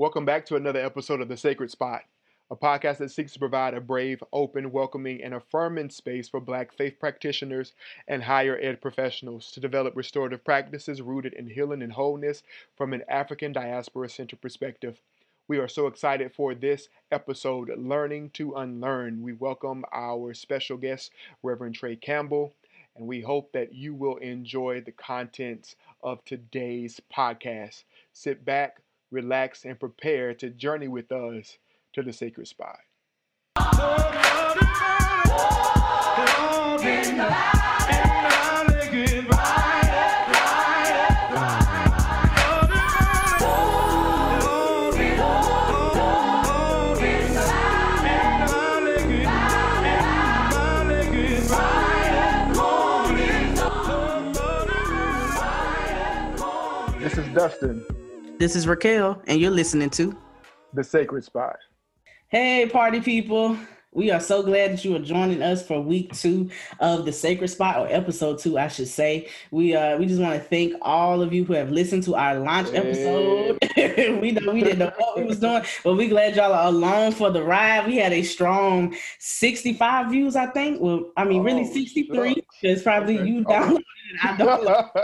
Welcome back to another episode of The Sacred Spot, a podcast that seeks to provide a brave, open, welcoming, and affirming space for Black faith practitioners and higher ed professionals to develop restorative practices rooted in healing and wholeness from an African diaspora centered perspective. We are so excited for this episode, Learning to Unlearn. We welcome our special guest, Reverend Trey Campbell, and we hope that you will enjoy the contents of today's podcast. Sit back, relax, and prepare to journey with us to the sacred spot. This is Dustin, This is Raquel, and you're listening to the sacred spot. Hey, party people. We are so glad that you are joining us for week two of the Sacred Spot, or episode two, I should say. We uh we just want to thank all of you who have listened to our launch episode. we know we didn't know what we was doing, but we glad y'all are along for the ride. We had a strong 65 views, I think. Well, I mean, really Oh, 63. shucks. It's probably Okay. you downloaded it. I don't know.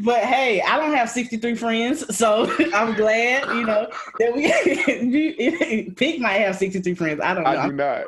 But hey, I don't have 63 friends, so I'm glad, you know, that we Pink might have 63 friends. I don't know. I do not.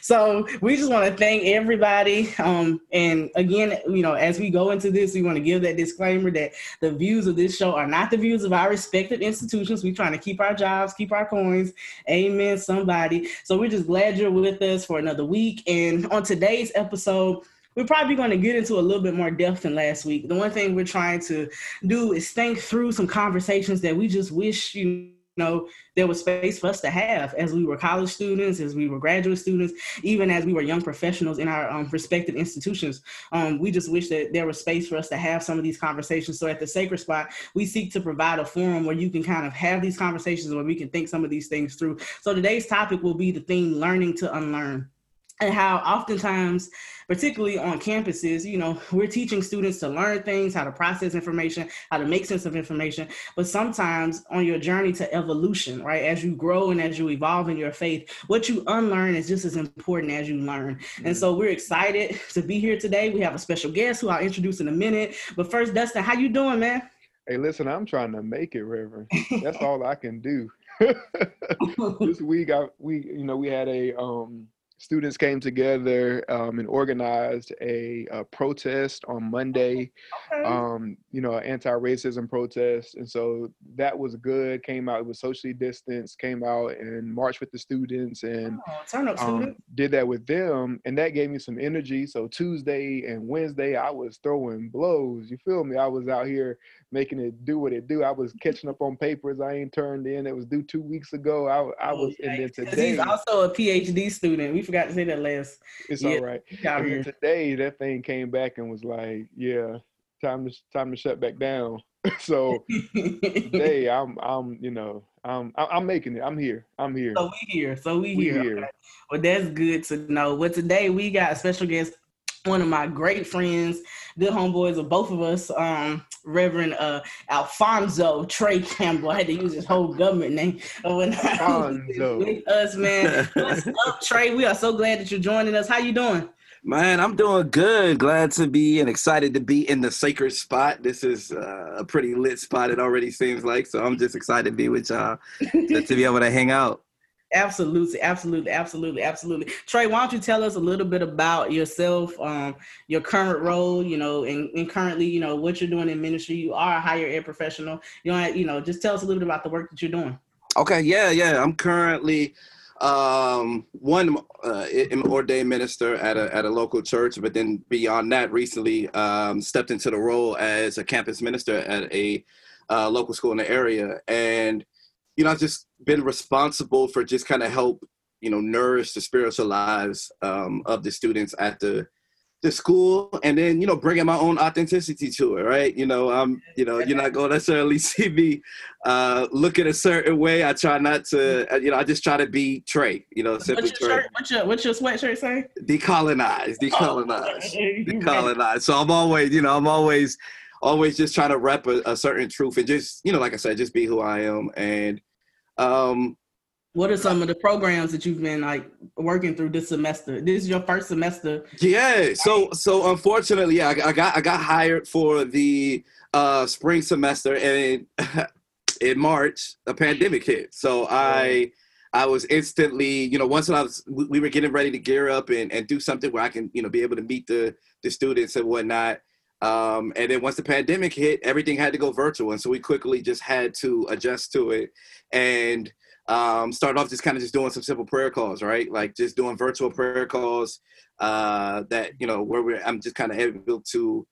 So we just want to thank everybody. Um, and again, you know, as we go into this, we want to give that disclaimer that the views of this show are not the views of our respective institutions. We're trying to keep our jobs, keep our coins. Amen, somebody. So we're just glad you're with us for another week. And on today's episode, we're probably going to get into a little bit more depth than last week. The one thing we're trying to do is think through some conversations that we just wish you know there was space for us to have as we were college students, as we were graduate students, even as we were young professionals in our um, respective institutions. Um, we just wish that there was space for us to have some of these conversations. So at the Sacred Spot, we seek to provide a forum where you can kind of have these conversations, where we can think some of these things through. So today's topic will be the theme learning to unlearn and how oftentimes particularly on campuses you know we're teaching students to learn things how to process information how to make sense of information. But sometimes on your journey to evolution right as you grow and as you evolve in your faith what you unlearn is just as important as you learn. And so we're excited to be here today. We have a special guest who i'll introduce in a minute. But first dustin how you doing man? Hey, listen, I'm trying to make it, Reverend. That's all I can do. this week, I we you know we had a um, students came together um, and organized a, a protest on Monday. Um, you know, an anti-racism protest, and so that was good. Came out, it was socially distanced. Came out and marched with the students and Oh, up um, did that with them, and that gave me some energy. So Tuesday and Wednesday, I was throwing blows. You feel me? I was out here making it do what it do. I was catching up on papers I ain't turned in. It was due two weeks ago. I, I oh, was, and then today, he's also a phd student we forgot to say that last it's yeah, all right. Today, that thing came back and was like, yeah, time to time to shut back down. so today, I'm, I'm, you know, I'm, I- I'm making it. I'm here. I'm here. So we here. So we, We here. here. Okay. Well, that's good to know. But today we got a special guest, one of my great friends, good homeboys of both of us, um, Reverend uh, Alfonso Trey Campbell. I had to use his whole government name. When I- Alfonso. with us, man. What's up, Trey? We are so glad that you're joining us. How you doing? Man, I'm doing good. Glad to be and excited to be in the sacred spot. This is uh, a pretty lit spot, it already seems like. So I'm just excited to be with y'all, to, to be able to hang out. Absolutely, absolutely, absolutely, absolutely. Trey, why don't you tell us a little bit about yourself, um, your current role, you know, and, and currently, you know, what you're doing in ministry. You are a higher ed professional. You know, you know, just tell us a little bit about the work that you're doing. Okay, yeah, yeah. I'm currently um, one uh, ordained minister at a at a local church, but then beyond that, recently um, stepped into the role as a campus minister at a uh, local school in the area, and you know, I've just been responsible for just kind of help you know nourish the spiritual lives um, of the students at the the school and then you know bringing my own authenticity to it right you know i'm you know you're not going to necessarily see me uh look in a certain way i try not to uh, you know i just try to be trey you know simply What's your trey shirt? What's your what's your sweatshirt say? decolonize decolonize You ready? decolonize so i'm always you know i'm always always just trying to rep a, a certain truth and just you know like i said just be who i am and Um, what are some of the programs that you've been like working through this semester? This is your first semester. Yeah. So so unfortunately, yeah, I, I got I got hired for the uh, spring semester, and in March, a pandemic hit. So I I was instantly, you know, once I was we were getting ready to gear up and, and do something where I can, you know, be able to meet the the students and whatnot. Um, and then once the pandemic hit, everything had to go virtual, and so we quickly just had to adjust to it. And um, start off just kind of just doing some simple prayer calls, right? Like just doing virtual prayer calls uh, that you know where. I'm just kind of able to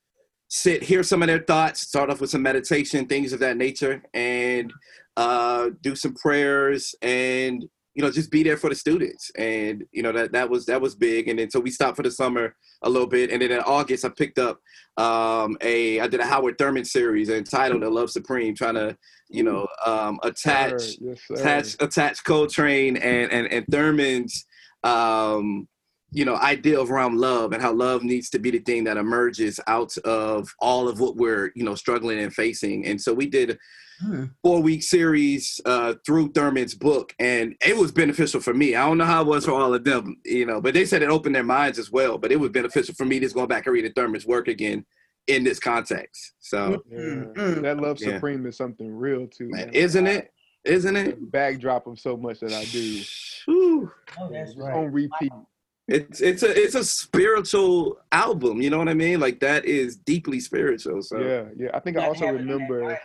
sit, hear some of their thoughts, start off with some meditation, things of that nature, and uh, do some prayers and you know just be there for the students. And you know that that was that was big. And then so we stopped for the summer a little bit, and then in August I picked up um, a I did a Howard Thurman series entitled "The Love Supreme," trying to you know, um, attach, yes, attach, attach Coltrane and and and Thurman's, um, you know, idea of around love and how love needs to be the thing that emerges out of all of what we're you know struggling and facing. And so we did hmm. four week series uh, through Thurman's book, and it was beneficial for me. I don't know how it was for all of them, you know, but they said it opened their minds as well. But it was beneficial for me just going back and reading Thurman's work again in this context. So yeah. mm-hmm. that love supreme yeah. is something real too, man. Isn't it? Isn't it? backdrop of so much that I do. Ooh. Oh, that's right. On repeat. It's it's a it's a spiritual album, you know what I mean? Like that is deeply spiritual. So yeah, yeah. I think I also remember.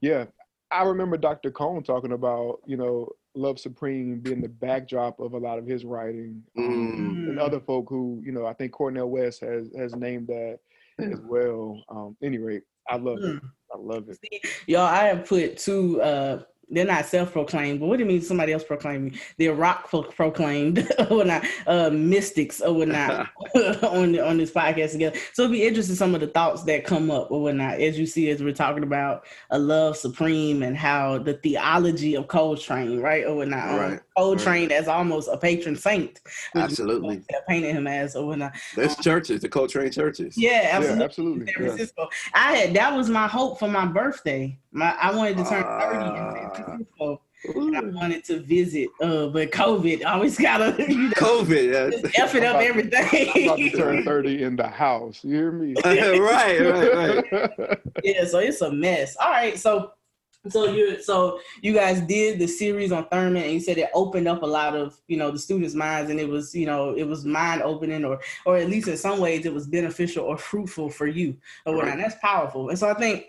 Yeah, I remember Dr. Cone talking about you know Love Supreme being the backdrop of a lot of his writing, um, mm. and other folk who you know I think Cornel West has has named that as well. Um, anyway, I love it. Hmm. I love it. Y'all, I have put two uh they're not self-proclaimed, but what do you mean somebody else proclaimed me? They're rock proclaimed or not uh, mystics or whatnot on on this podcast together. So it'd be interesting some of the thoughts that come up or whatnot as you see as we're talking about a love supreme and how the theology of Coltrane, right, or whatnot. Um, right. Right. as almost a patron saint. Absolutely. Painted him as or whatnot. There's um, churches, the Coltrane churches. Yeah, absolutely. Yeah, absolutely. San Francisco. Yeah. I had that was my hope for my birthday. My I wanted to turn 30 in San Francisco. And I wanted to visit, uh, but COVID always gotta you know, COVID, yeah. F it up about, everything. I'm about to turn 30 in the house. You hear me? right, right, right. yeah, so it's a mess. All right, so so you so you guys did the series on Thurman and you said it opened up a lot of you know the students' minds and it was you know it was mind opening or or at least in some ways it was beneficial or fruitful for you. Or right. that's powerful. And so I think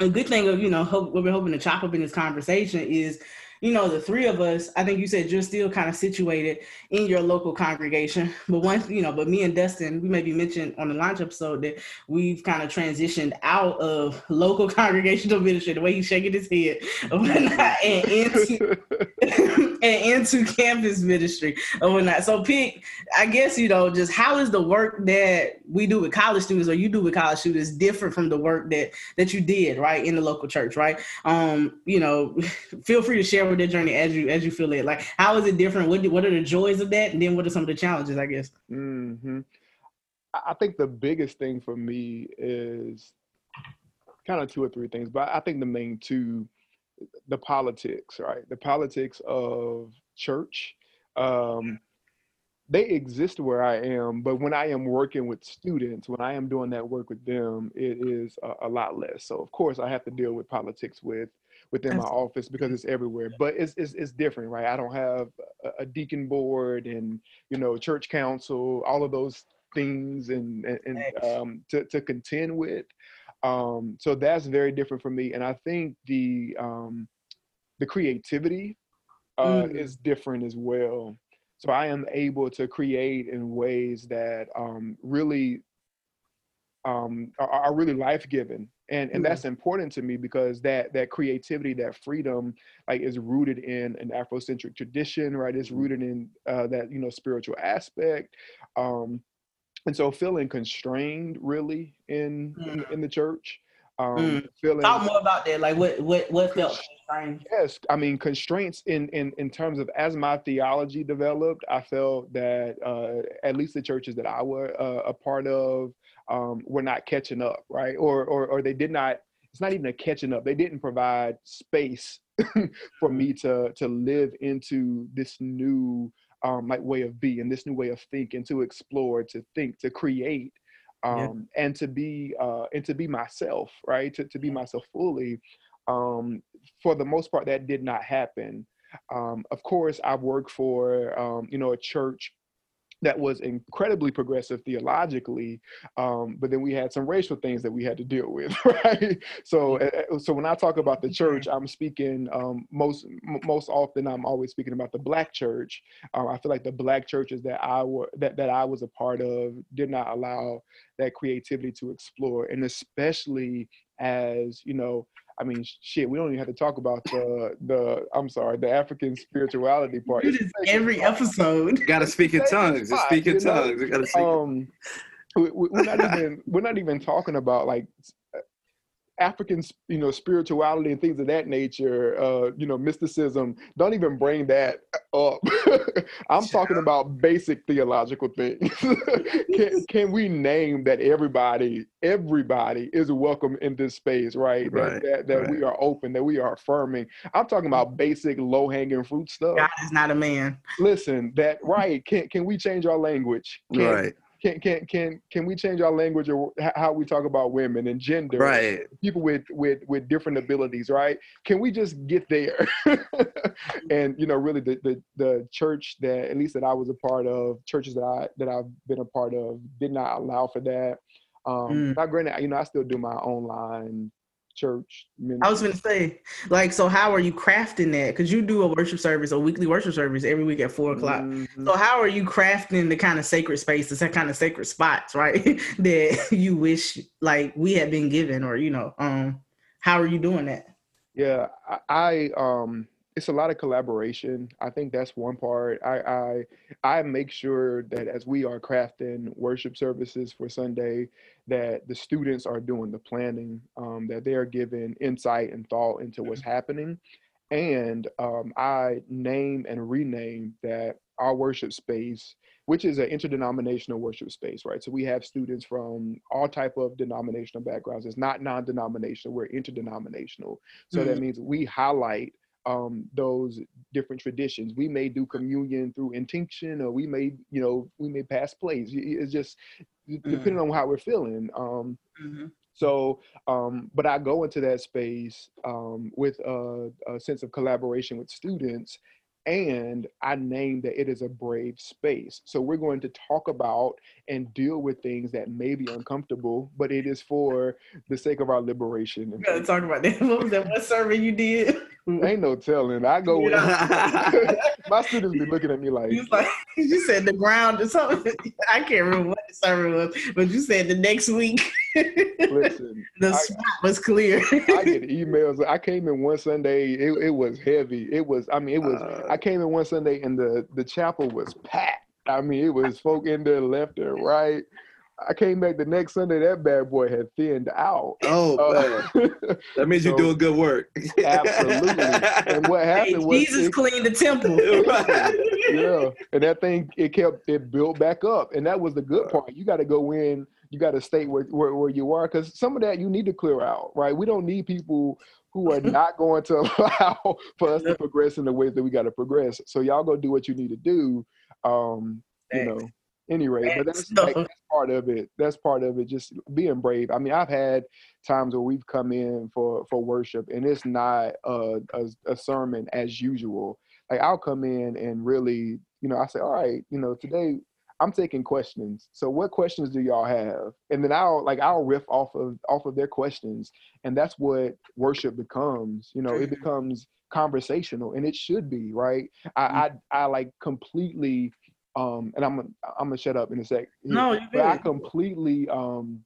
a good thing of you know hope, what we're hoping to chop up in this conversation is you know, the three of us, I think you said you're still kind of situated in your local congregation. But once, you know, but me and Dustin, we maybe mentioned on the launch episode that we've kind of transitioned out of local congregational ministry, the way he's shaking his head, and into and into campus ministry or whatnot. So Pete, I guess, you know, just how is the work that we do with college students or you do with college students different from the work that that you did, right, in the local church, right? Um, you know, feel free to share with their journey as you as you feel it. Like, how is it different? What what are the joys of that, and then what are some of the challenges? I guess. Mm-hmm. I think the biggest thing for me is kind of two or three things, but I think the main two, the politics, right? The politics of church. Um, they exist where I am, but when I am working with students, when I am doing that work with them, it is a, a lot less. So of course I have to deal with politics with within my office because it's everywhere. But it's, it's it's different, right? I don't have a, a deacon board and you know church council, all of those things, and and, and um, to to contend with. Um, so that's very different for me, and I think the um, the creativity uh, mm. is different as well. So I am able to create in ways that um, really um, are, are really life giving and and mm-hmm. that's important to me because that that creativity that freedom like is rooted in an afrocentric tradition right it's mm-hmm. rooted in uh, that you know spiritual aspect um and so feeling constrained really in mm. in, in, the church um mm. feeling talk more about that like what what what felt constrained yes i mean constraints in in in terms of as my theology developed i felt that uh at least the churches that i were uh, a part of um, were not catching up, right? Or, or, or they did not it's not even a catching up. They didn't provide space for me to to live into this new um, like way of being, this new way of thinking, to explore, to think, to create, um, yeah. and to be uh, and to be myself, right? To to be myself fully. Um, for the most part, that did not happen. Um, of course, I've worked for um, you know a church that was incredibly progressive theologically, um, but then we had some racial things that we had to deal with, right? So, uh, so when I talk about the church, I'm speaking um, most most often. I'm always speaking about the Black church. Um, I feel like the Black churches that I were that that I was a part of did not allow that creativity to explore, and especially as you know I mean, shit, we don't even have to talk about the the. I'm sorry, the African spirituality part. It is every episode. Got to speak in tongues. speak in tongues. Got to speak. Um, we, we're not even we're not even talking about like African, you know, spirituality and things of that nature, uh, you know, mysticism, don't even bring that up. I'm talking about basic theological things. can, can we name that everybody, everybody is welcome in this space, right? right that that, that right. we are open, that we are affirming. I'm talking about basic low hanging fruit stuff. God is not a man. Listen, that right? Can can we change our language? Can, right can can can can we change our language or how we talk about women and gender? Right. People with with with different abilities right? Can we just get there? And you know really the, the the church that at least that i was a part of churches that i that i've been a part of did not allow for that. Um mm. not granted you know i still do my online church. Ministry. I was going to say, like, so how are you crafting that? Because you do a worship service, a weekly worship service every week at four o'clock. Mm-hmm. So how are you crafting the kind of sacred spaces, that kind of sacred spots, right? that you wish like we had been given, or you know, um, how are you doing that? Yeah, I, I um it's a lot of collaboration. I think that's one part. I I I make sure that as we are crafting worship services for Sunday, that the students are doing the planning, um, that they are giving insight and thought into what's mm-hmm. happening, and um, I name and rename that our worship space, which is an interdenominational worship space, right? So we have students from all type of denominational backgrounds. It's not non-denominational; we're interdenominational. So mm-hmm. that means we highlight um, those different traditions. We may do communion through intinction, or we may, you know, we may pass plays. It's just mm-hmm. depending on how we're feeling. Um, mm-hmm. So, um, but I go into that space um, with a, a, sense of collaboration with students and I name that it is a brave space. So we're going to talk about and deal with things that may be uncomfortable, but it is for the sake of our liberation. We gotta talk about that. What was that one survey you did? Ain't no telling. I go with my students be looking at me like, like you said the ground or something. I can't remember what the survey was, but you said the next week. Listen, the I, spot was clear. I get emails. I came in one Sunday. It, it was heavy. It was. I mean, it was. Uh, I came in one Sunday and the the chapel was packed. I mean, it was folk in there left and right. I came back the next Sunday. That bad boy had thinned out. Oh, uh, that means so, you're doing good work. absolutely. And what happened hey, was Jesus it, cleaned the temple. yeah, and that thing it kept it built back up, and that was the good part. You got to go in. You got to stay where, where, where you are because some of that you need to clear out, right? We don't need people who are not going to allow for us to progress in the ways that we got to progress. So y'all go do what you need to do. Um, you know, anyway, but that's, like, that's part of it. That's part of it. Just being brave. I mean, I've had times where we've come in for for worship, and it's not a, a, a sermon as usual. Like I'll come in and really, you know, I say, all right, you know, today I'm taking questions. So what questions do y'all have? And then I'll like I'll riff off of off of their questions. And that's what worship becomes. You know, it becomes conversational and it should be, right? I mm. I, I like completely um and I'm I'm gonna shut up in a sec. No, you but I completely um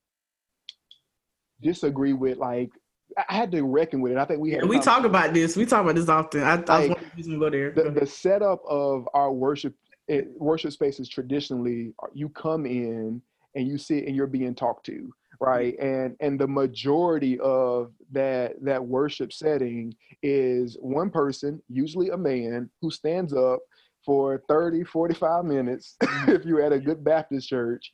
disagree with like I had to reckon with it. I think we had. We talk about this. We talk about this often. I, like, I was wondering to go there. The, the setup of our worship it, worship spaces traditionally uh, you come in and you sit and you're being talked to right and and the majority of that that worship setting is one person usually a man who stands up for 30 45 minutes if you're at a good baptist church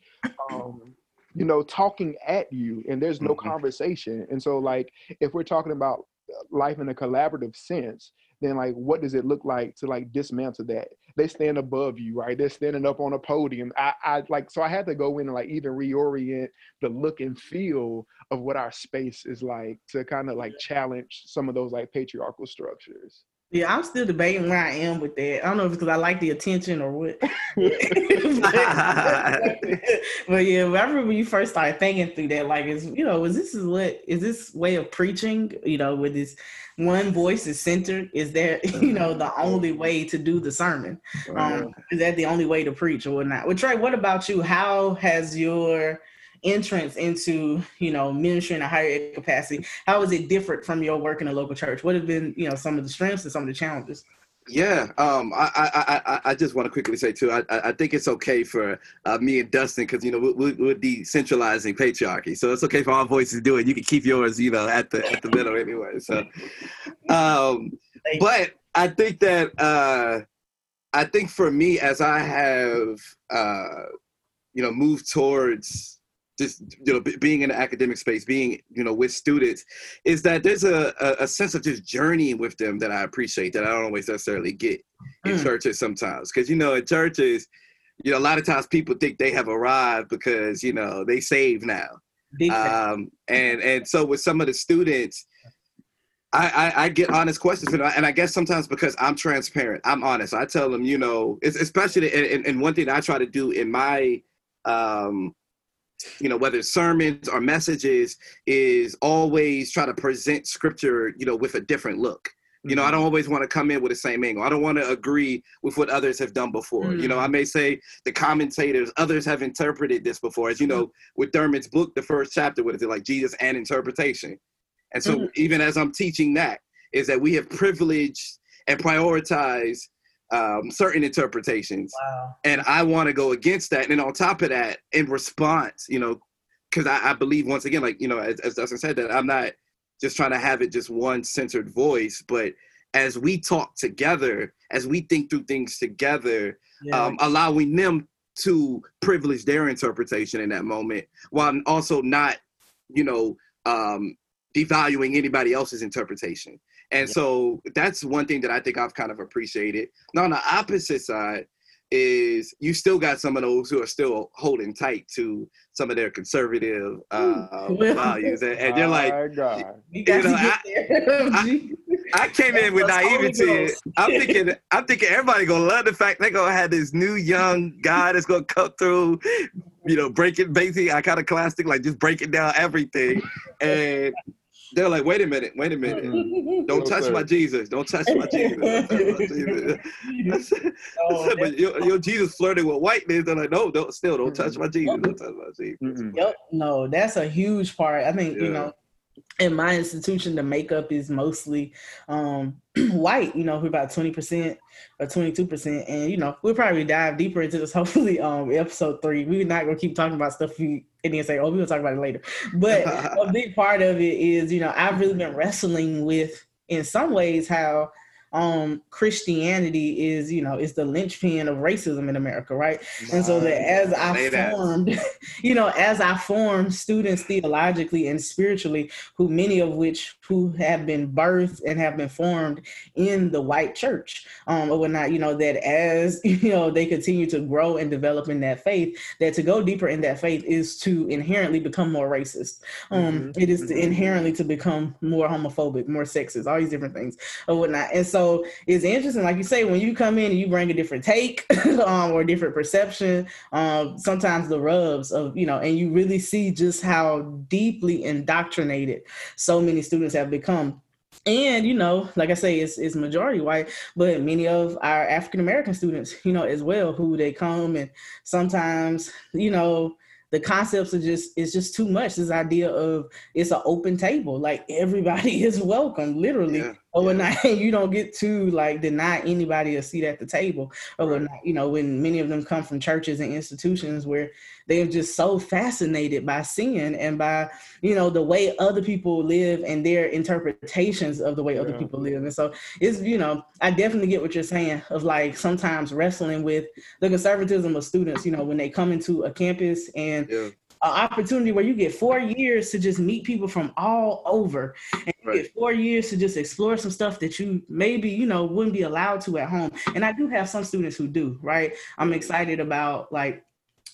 um, you know, talking at you and there's no Mhm. conversation. And so, like, if we're talking about uh, life in a collaborative sense, then like, what does it look like to like dismantle that? They stand above you, right? They're standing up on a podium. I, I like, so I had to go in and like even reorient the look and feel of what our space is like to kind of like challenge some of those like patriarchal structures. Yeah, I'm still debating where I am with that. I don't know if it's because I like the attention or what. but yeah, but I remember when you first started thinking through that, like, is you know, is this is what is this way of preaching? You know, with this one voice is centered. Is that you know the only way to do the sermon? Um, is that the only way to preach or whatnot? Well, Trey, what about you? How has your entrance into you know ministry in a higher capacity how is it different from your work in a local church what have been you know some of the strengths and some of the challenges Yeah, um, I, I, I, I just want to quickly say too. I, I think it's okay for uh, me and Dustin because you know we're, we're decentralizing patriarchy, so it's okay for our voices to do it. You can keep yours, you know, at the at the middle anyway. So, um, but I think that uh, I think for me, as I have uh, you know moved towards just you know being in the academic space, being you know with students, is that there's a, a, sense of just journeying with them that I appreciate that I don't always necessarily get in Mm. churches sometimes. Because you know in churches, you know a lot of times people think they have arrived because you know they save now um, and and so with some of the students I, I, I get honest questions and I, and I guess sometimes because I'm transparent I'm honest I tell them you know it's, especially and, and- and one thing I try to do in my um, you know whether it's sermons or messages is always try to present scripture you know with a different look. You know i don't always want to come in with the same angle. I don't want to agree with what others have done before. You know i may say the commentators others have interpreted this before. As you know with Thurman's book the first chapter what is it like jesus and interpretation. And so Mhm. even as i'm teaching that is that we have privileged and prioritized um, certain interpretations wow and I want to go against that. And on top of that, in response, you know, because I, I believe once again, like you know, as, as Dustin said, that I'm not just trying to have it just one centered voice, but as we talk together, as we think through things together, yeah. um, allowing them to privilege their interpretation in that moment, while also not, you know, um, devaluing anybody else's interpretation. And so that's one thing that I think I've kind of appreciated. Now, on the opposite side, is you still got some of those who are still holding tight to some of their conservative uh, values, and, and you're like, God. you know, to get there. I- I came in with naivety. I'm thinking, I'm thinking everybody gonna love the fact they're gonna have this new young guy that's gonna come through, you know, breaking basically iconoclastic, like just breaking down everything. And they're like, wait a minute, wait a minute. Don't touch my Jesus. Don't touch my Jesus. Don't touch my Jesus. I said- Oh, but your, your Jesus flirting with whiteness. They're like, no, don't still don't touch my Jesus. Don't touch my Jesus. Yep. No, that's a huge part. I think, you know, in my institution, the makeup is mostly um, white, you know, we're about 20% or 22%. And, you know, we'll probably dive deeper into this hopefully um episode three. We're not gonna keep talking about stuff we and then say, oh, we'll talk about it later. But a big part of it is, you know, I've really been wrestling with in some ways how um Christianity is, you know, is the linchpin of racism in America, right? And so that as Say I that. formed, you know, as I formed students theologically and spiritually, who many of which who have been birthed and have been formed in the white church, um, or whatnot, you know, that as you know they continue to grow and develop in that faith, that to go deeper in that faith is to inherently become more racist. Um, it is to Mhm. inherently to become more homophobic, more sexist, all these different things or whatnot. And so it's interesting, like you say, when you come in and you bring a different take um, or different perception, um, sometimes the rubs of, you know, and you really see just how deeply indoctrinated so many students have become. And you know, like I say, it's it's majority white, but many of our African American students, you know, as well, who they come and sometimes, you know, the concepts are just it's just too much. This idea of it's an open table, like everybody is welcome, literally Yeah, or yeah. You don't get to like deny anybody a seat at the table or Right. You know, when many of them come from churches and institutions where they're just so fascinated by sin and by you know the way other people live and their interpretations of the way other Yeah. people live. And so it's you know I definitely get what you're saying of like sometimes wrestling with the conservatism of students. You know, when they come into a campus and Yeah. Opportunity where you get four years to just meet people from all over. And right. get four years to just explore some stuff that you maybe you know wouldn't be allowed to at home. And i do have some students who do right? I'm excited about like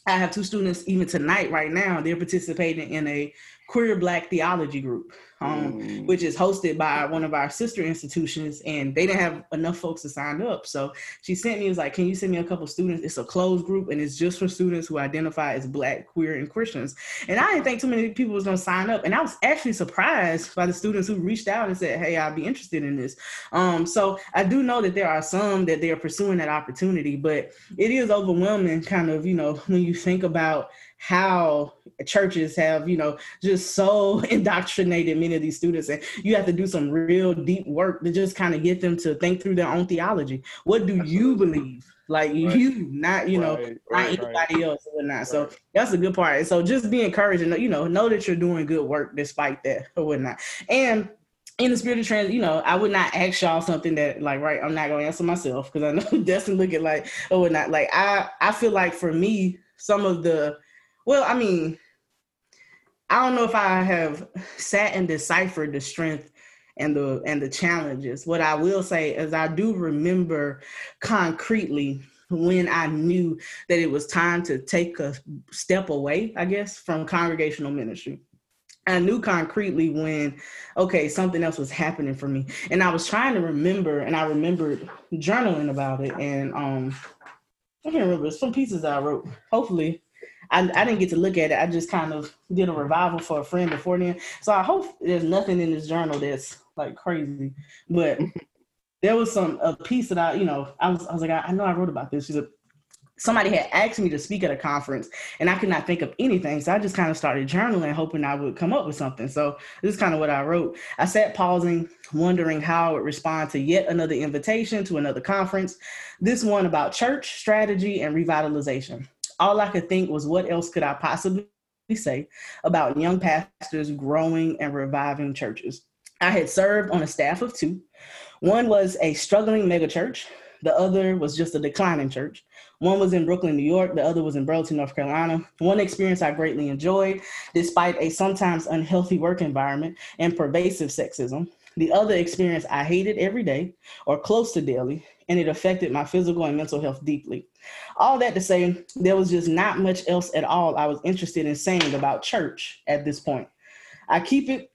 I have two students even tonight, right now, they're participating in a queer black theology group um, mm. which is hosted by one of our sister institutions, and they didn't have enough folks to sign up. So she sent me, was like, "Can you send me a couple students? It's a closed group, and it's just for students who identify as Black, queer, and Christians." And I didn't think too many people was gonna sign up, and I was actually surprised by the students who reached out and said, "Hey, I'd be interested in this." Um, so I do know that there are some that they are pursuing that opportunity, but it is overwhelming, kind of, you know, when you think about how churches have, you know, just so indoctrinated many of these students. And you have to do some real deep work to just kind of get them to think through their own theology. What do Absolutely. you believe? Like right. you, not, you know, right, right, not anybody else or whatnot. So that's a good part. And so just be encouraged and, you know, know that you're doing good work despite that or whatnot. And in the spirit of trans, you know, I would not ask y'all something that like, right, I'm not going to answer myself because I know Dustin looking like, or whatnot. Like I, I feel like for me, some of the, well, I mean, I don't know if I have sat and deciphered the strength and the and the challenges. What I will say is I do remember concretely when I knew that it was time to take a step away, I guess, from congregational ministry. I knew concretely when, okay, something else was happening for me. And I was trying to remember, and I remembered journaling about it. And um, I can't remember some pieces I wrote. Hopefully, I, I didn't get to look at it. I just kind of did a revival for a friend before then. So I hope there's nothing in this journal that's like crazy. But there was some a piece that I, you know, I was I was like, I, I know I wrote about this. She's a somebody had asked me to speak at a conference and I could not think of anything. So I just kind of started journaling, hoping I would come up with something. So this is kind of what I wrote. I sat pausing, wondering how I would respond to yet another invitation to another conference, this one about church strategy and revitalization all I could think was, what else could I possibly say about young pastors growing and reviving churches? I had served on a staff of two. One was a struggling megachurch. The other was just a declining church. One was in Brooklyn, New York. The other was in Burlington, North Carolina. One experience I greatly enjoyed, despite a sometimes unhealthy work environment and pervasive sexism. The other experience I hated every day or close to daily, and it affected my physical and mental health deeply. All that to say, there was just not much else at all I was interested in saying about church at this point. I keep it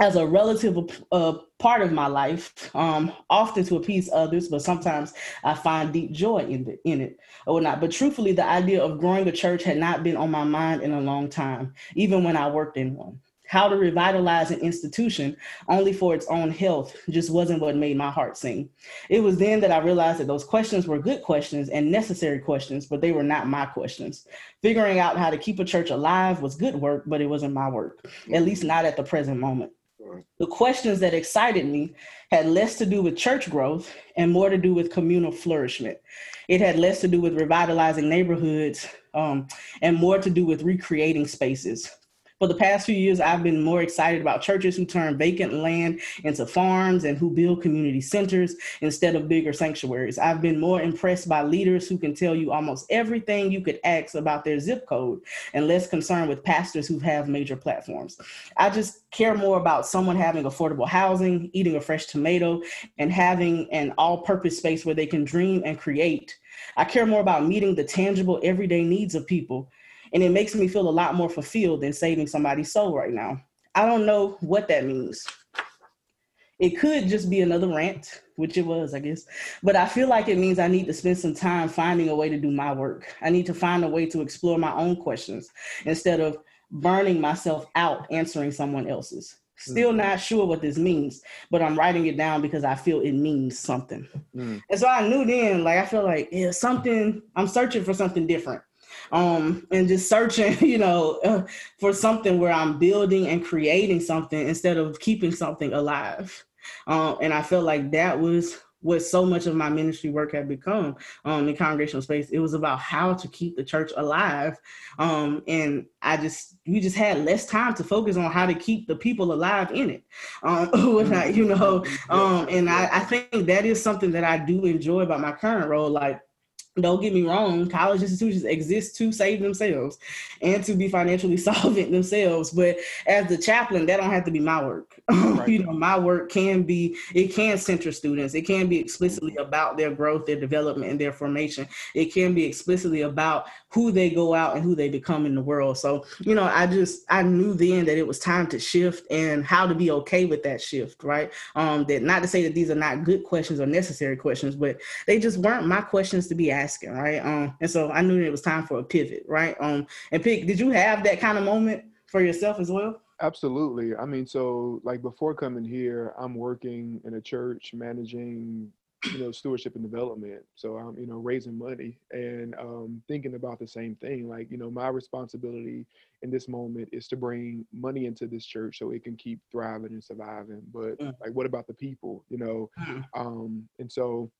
as a relative uh, part of my life, um, often to appease others, but sometimes I find deep joy in, the, in it or not. But truthfully, the idea of growing a church had not been on my mind in a long time, even when I worked in one how to revitalize an institution only for its own health just wasn't what made my heart sing. It was then that I realized that those questions were good questions and necessary questions, but they were not my questions. Figuring out how to keep a church alive was good work, but it wasn't my work, at least not at the present moment. The questions that excited me had less to do with church growth and more to do with communal flourishment. It had less to do with revitalizing neighborhoods um, and more to do with recreating spaces, for the past few years, I've been more excited about churches who turn vacant land into farms and who build community centers instead of bigger sanctuaries. I've been more impressed by leaders who can tell you almost everything you could ask about their zip code and less concerned with pastors who have major platforms. I just care more about someone having affordable housing, eating a fresh tomato, and having an all purpose space where they can dream and create. I care more about meeting the tangible, everyday needs of people and it makes me feel a lot more fulfilled than saving somebody's soul right now. I don't know what that means. It could just be another rant, which it was, I guess. But I feel like it means I need to spend some time finding a way to do my work. I need to find a way to explore my own questions instead of burning myself out answering someone else's. Still mm-hmm. not sure what this means, but I'm writing it down because I feel it means something. Mm. And so I knew then, like, I feel like yeah, something, I'm searching for something different um, and just searching, you know, uh, for something where I'm building and creating something instead of keeping something alive. Um, and I felt like that was what so much of my ministry work had become um, in congregational space. It was about how to keep the church alive. Um, and I just, we just had less time to focus on how to keep the people alive in it. Um, you know, um, and I, I think that is something that I do enjoy about my current role. Like don't get me wrong, college institutions exist to save themselves and to be financially solvent themselves. But as the chaplain, that don't have to be my work. Right. you know, my work can be, it can center students. It can be explicitly about their growth, their development, and their formation. It can be explicitly about who they go out and who they become in the world. So, you know, I just, I knew then that it was time to shift and how to be okay with that shift, right? Um, that not to say that these are not good questions or necessary questions, but they just weren't my questions to be asked asking, right? Um, and so I knew it was time for a pivot, right? Um, and pick, did you have that kind of moment for yourself as well? Absolutely. I mean, so like before coming here, I'm working in a church managing, you know, stewardship and development. So I'm, you know, raising money and um, thinking about the same thing. Like, you know, my responsibility in this moment is to bring money into this church so it can keep thriving and surviving. But mm. like, what about the people, you know? Mm. Um, and so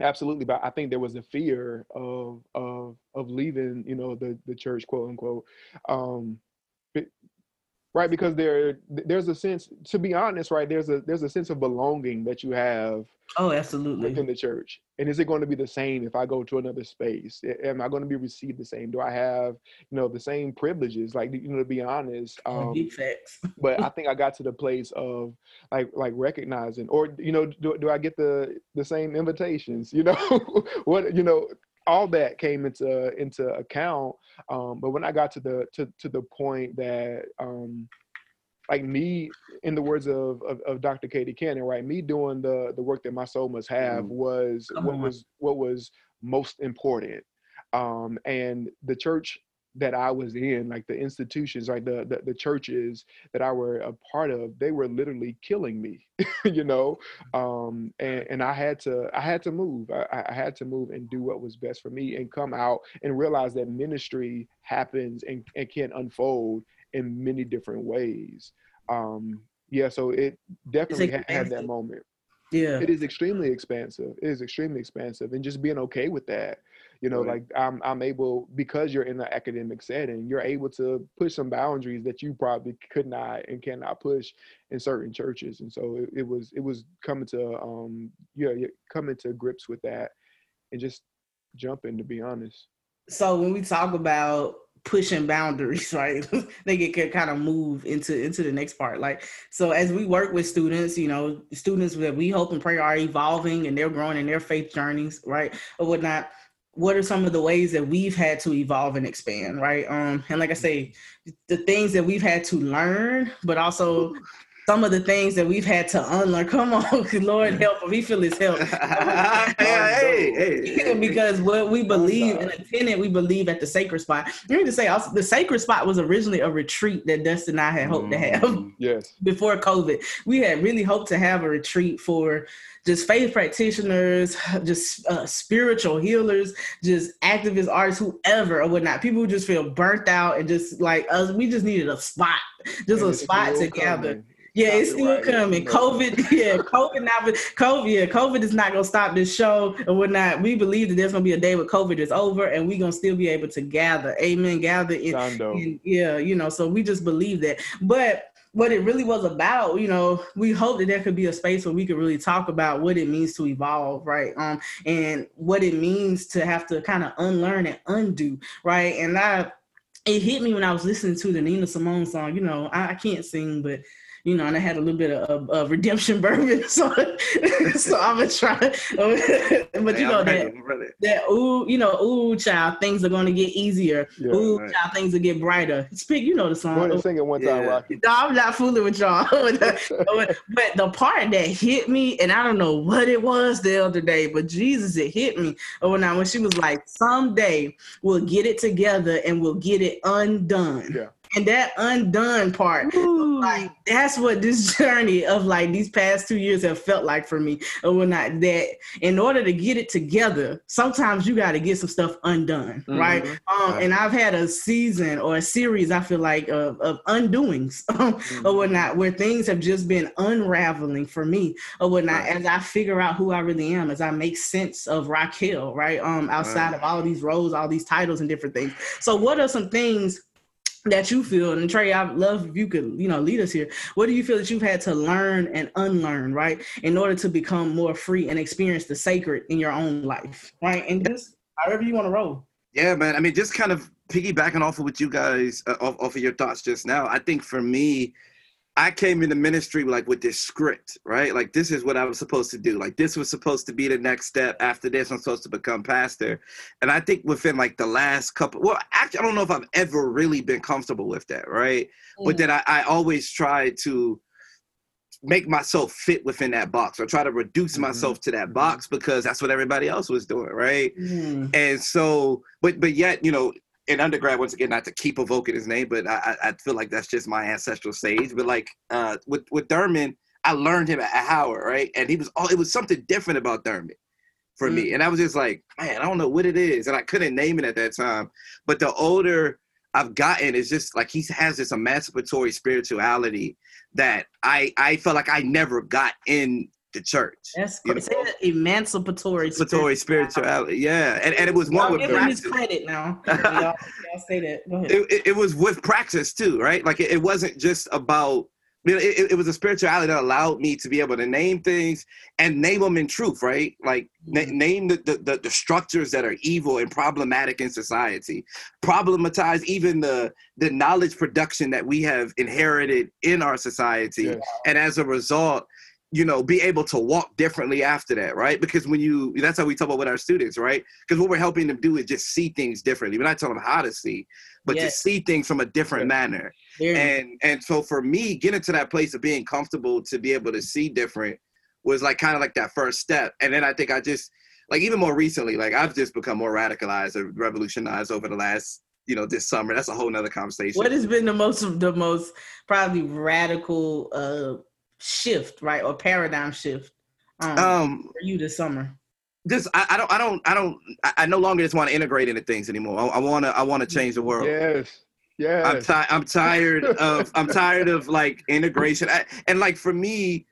Absolutely, but I think there was a fear of of of leaving, you know, the the church, quote unquote, um, right? Because there there's a sense, to be honest, right? There's a there's a sense of belonging that you have Oh, absolutely. Within the church. And is it going to be the same if I go to another space? Am I going to be received the same? Do I have, you know, the same privileges? Like, you know, to be honest. Um, Big facts. but I think I got to the place of like, like recognizing, or you know, do, do I get the the same invitations? You know, what you know, all that came into into account. Um, but when I got to the to to the point that um, like me, in the words of, of, of, Dr. Katie Cannon, right? Me doing the the work that my soul must have mm. was what was what was most important. Um, and the church that I was in, like the institutions, like the, the, the churches that I were a part of, they were literally killing me, you know. Um, and, and I had to I had to move. I, I had to move and do what was best for me and come out and realize that ministry happens and, and can unfold in many different ways. Um, yeah, so it definitely ha- had that moment. Yeah, it is extremely expansive. It is extremely expansive, and just being okay with that. You know, right. like I'm I'm able because you're in the academic setting, you're able to push some boundaries that you probably could not and cannot push in certain churches. And so it, it was it was coming to um yeah coming to grips with that and just jumping to be honest. So when we talk about pushing boundaries, right? they get kind of move into into the next part. Like so, as we work with students, you know, students that we hope and pray are evolving and they're growing in their faith journeys, right, or whatnot. What are some of the ways that we've had to evolve and expand, right? Um, and like I say, the things that we've had to learn, but also some of the things that we've had to unlearn. Come on, Lord help him. We feel his help. hey, hey, because what we believe in a tenant, we believe at the sacred spot. You need to say also the sacred spot was originally a retreat that Dustin and I had hoped mm, to have. Mm-hmm. Yes. Before COVID. We had really hoped to have a retreat for just faith practitioners, just uh, spiritual healers, just activists, artists, whoever or whatnot. People who just feel burnt out and just like us. We just needed a spot, just and a spot to gather. Yeah, it's still coming. COVID, yeah, COVID now, COVID, yeah, COVID is not gonna stop this show and whatnot. We believe that there's gonna be a day where COVID is over and we're gonna still be able to gather. Amen. Gather in, in yeah, you know, so we just believe that. But what it really was about, you know, we hope that there could be a space where we could really talk about what it means to evolve, right? Um, and what it means to have to kind of unlearn and undo, right? And I, it hit me when I was listening to the Nina Simone song. You know, I, I can't sing, but you know, and I had a little bit of, of redemption bourbon, so so I'm gonna try. but you know that that ooh, you know, ooh, child, things are gonna get easier. Yeah, ooh, right. child, things will get brighter. Speak, you know the song. Go oh, sing it one time, yeah. Rocky. No, I'm not fooling with y'all. but the part that hit me, and I don't know what it was the other day, but Jesus, it hit me. Oh, now when she was like, "Someday we'll get it together and we'll get it undone." Yeah and that undone part like that's what this journey of like these past two years have felt like for me or not that in order to get it together sometimes you got to get some stuff undone mm-hmm. right um and i've had a season or a series i feel like of, of undoings mm-hmm. or whatnot where things have just been unraveling for me or whatnot right. as i figure out who i really am as i make sense of raquel right um outside right. of all these roles all these titles and different things so what are some things that you feel and trey i'd love if you could you know lead us here what do you feel that you've had to learn and unlearn right in order to become more free and experience the sacred in your own life right and just However you want to roll. Yeah, man. I mean, just kind of piggybacking off of what you guys, uh, off, off of your thoughts just now. I think for me, I came into ministry like with this script, right? Like this is what I was supposed to do. Like this was supposed to be the next step. After this, I'm supposed to become pastor. And I think within like the last couple, well, actually, I don't know if I've ever really been comfortable with that, right? Mm. But then I, I always try to make myself fit within that box or try to reduce mm-hmm. myself to that mm-hmm. box because that's what everybody else was doing, right? Mm. And so, but but yet, you know, in undergrad, once again, not to keep evoking his name, but I, I feel like that's just my ancestral sage. But like uh, with with Thurman, I learned him at Howard, right? And he was all it was something different about Thurman for mm. me, and I was just like, man, I don't know what it is, and I couldn't name it at that time. But the older I've gotten, is just like he has this emancipatory spirituality that I I felt like I never got in the church. That's cool. Say that emancipatory spirituality. spirituality. Yeah, and, and it was one with give practice. him his credit now. y'all, y'all say that. Go ahead. It, it, it, was with praxis too, right? Like it, it wasn't just about. You know, it, it was a spirituality that allowed me to be able to name things and name them in truth, right? Like mm-hmm. na- name the, the the structures that are evil and problematic in society, problematize even the the knowledge production that we have inherited in our society, yes. and as a result, you know, be able to walk differently after that, right? Because when you, that's how we talk about with our students, right? Because what we're helping them do is just see things differently. We're not telling them how to see, but yes. to see things from a different manner. And and so for me, getting to that place of being comfortable to be able to see different was like kind of like that first step. And then I think I just like even more recently, like I've just become more radicalized or revolutionized over the last you know this summer. That's a whole nother conversation. What has been the most the most probably radical uh shift, right, or paradigm shift um, um for you this summer? Just I, I, don't I don't I don't I no longer just want to integrate into things anymore. I, I wanna I wanna change the world. Yes. Yeah. I'm tired I'm tired of I'm tired of like integration. I, and like for me,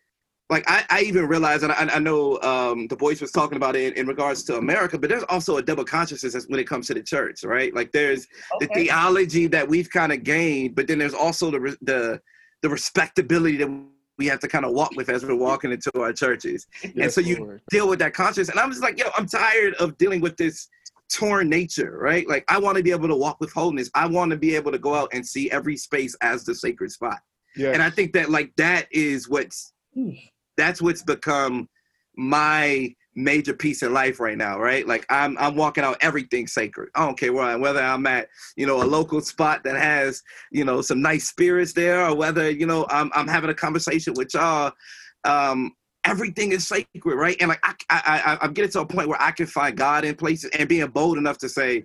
like I, I even realized, and I, I know um, Du Bois was talking about it in, in, regards to America, but there's also a double consciousness when it comes to the church, right? Like there's okay. the theology that we've kind of gained, but then there's also the the the respectability that we have to kind of walk with as we're walking into our churches. Yes, and so you Lord. deal with that conscience. And I'm just like, yo, I'm tired of dealing with this torn nature, right? Like I want to be able to walk with wholeness. I want to be able to go out and see every space as the sacred spot. Yes. And I think that like that is what's mm. that's what's become my major piece in life right now, right? Like I'm I'm walking out everything sacred. I don't care where whether I'm at, you know, a local spot that has, you know, some nice spirits there, or whether, you know, I'm I'm having a conversation with y'all. Um, everything is sacred, right? And like I, I, I I'm getting to a point where I can find God in places and being bold enough to say,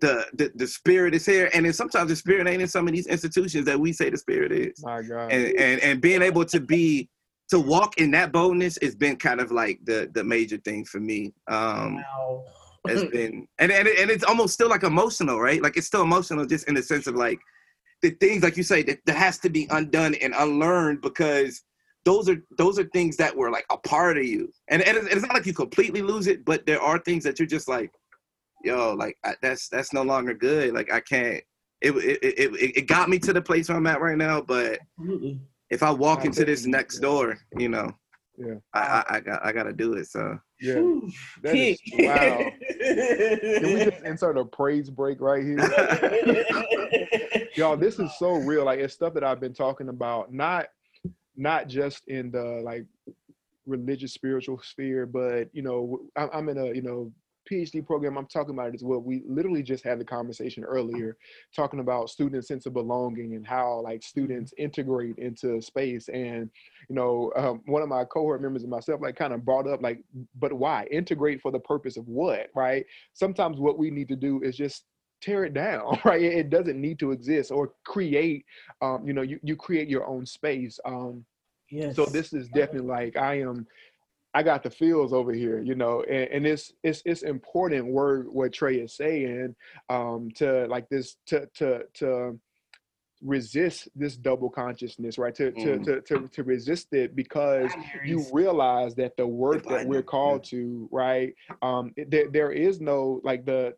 the, the the spirit is here, and then sometimes the spirit ain't in some of these institutions that we say the spirit is. My God. And and, and being able to be to walk in that boldness has been kind of like the the major thing for me. Um, wow. has been and, and and it's almost still like emotional, right? Like it's still emotional, just in the sense of like the things like you say that, that has to be undone and unlearned because those are those are things that were like a part of you, and, and it's not like you completely lose it, but there are things that you're just like, yo, like I, that's that's no longer good. Like I can't. It, it it it got me to the place where I'm at right now, but. Absolutely if I walk into this next door, you know, yeah, I, I, I got I got to do it. So yeah, that is wow. Can we just insert a praise break right here? Y'all, this is so real. Like it's stuff that I've been talking about, not not just in the like religious spiritual sphere, but you know, I'm in a you know PhD program I'm talking about it as well. We literally just had the conversation earlier talking about student sense of belonging and how like students integrate into space. And, you know, um, one of my cohort members and myself like kind of brought up like, but why? Integrate for the purpose of what, right? Sometimes what we need to do is just tear it down right it doesn't need to exist or create um you know you, you create your own space um yes. so this is definitely like i am I got the feels over here, you know, and, and it's it's it's important word what Trey is saying um, to like this to to to resist this double consciousness, right? To mm. to, to to to resist it because you realize that the work that we're called to, right? Um, there there is no like the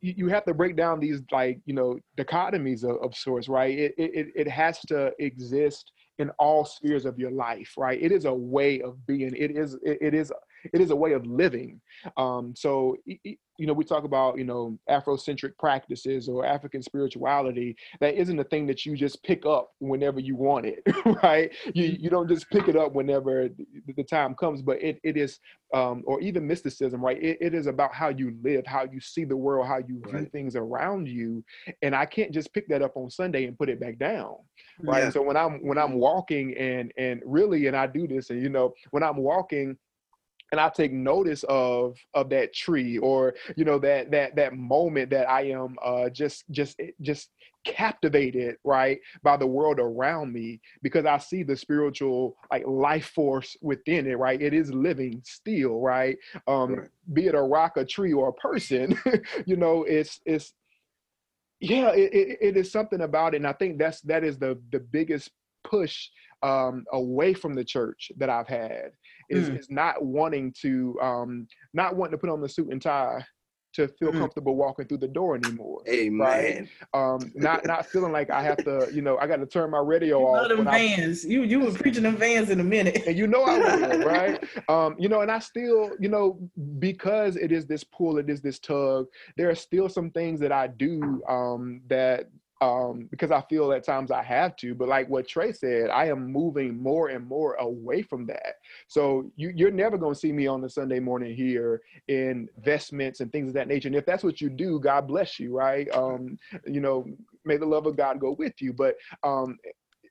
you have to break down these like you know dichotomies of, of sorts right it, it it has to exist in all spheres of your life, right? It is a way of being. It is it, it is it is a way of living. Um, so you know, we talk about, you know, Afrocentric practices or African spirituality. That isn't a thing that you just pick up whenever you want it, right? You you don't just pick it up whenever the time comes, but it, it is, um, or even mysticism, right? It, it is about how you live, how you see the world, how you view right. things around you. And I can't just pick that up on Sunday and put it back down, right? Yeah. So when I'm when I'm walking and and really, and I do this, and you know, when I'm walking and I take notice of of that tree or you know that that that moment that I am uh, just just eh, just captivated right by the world around me because I see the spiritual like life force within it right it is living still right um right. be it a rock a tree or a person you know it's it's yeah it, it, it is something about it and I think that's that is the the biggest push um, away from the church that I've had is, mm. is not wanting to um, not wanting to put on the suit and tie to feel mm. comfortable walking through the door anymore. Amen. Right? Um, not not feeling like I have to, you know, I got to turn my radio you off. Them vans. I, you you were preaching them vans in a minute. And you know I was, right? Um, you know, and I still, you know, because it is this pull, it is this tug. There are still some things that I do um, that um, because I feel at times I have to. But like what Trey said, I am moving more and more away from that. So you, you're never going to see me on the Sunday morning here in vestments and things of that nature. And if that's what you do, God bless you, right? Um, you know, may the love of God go with you. But um,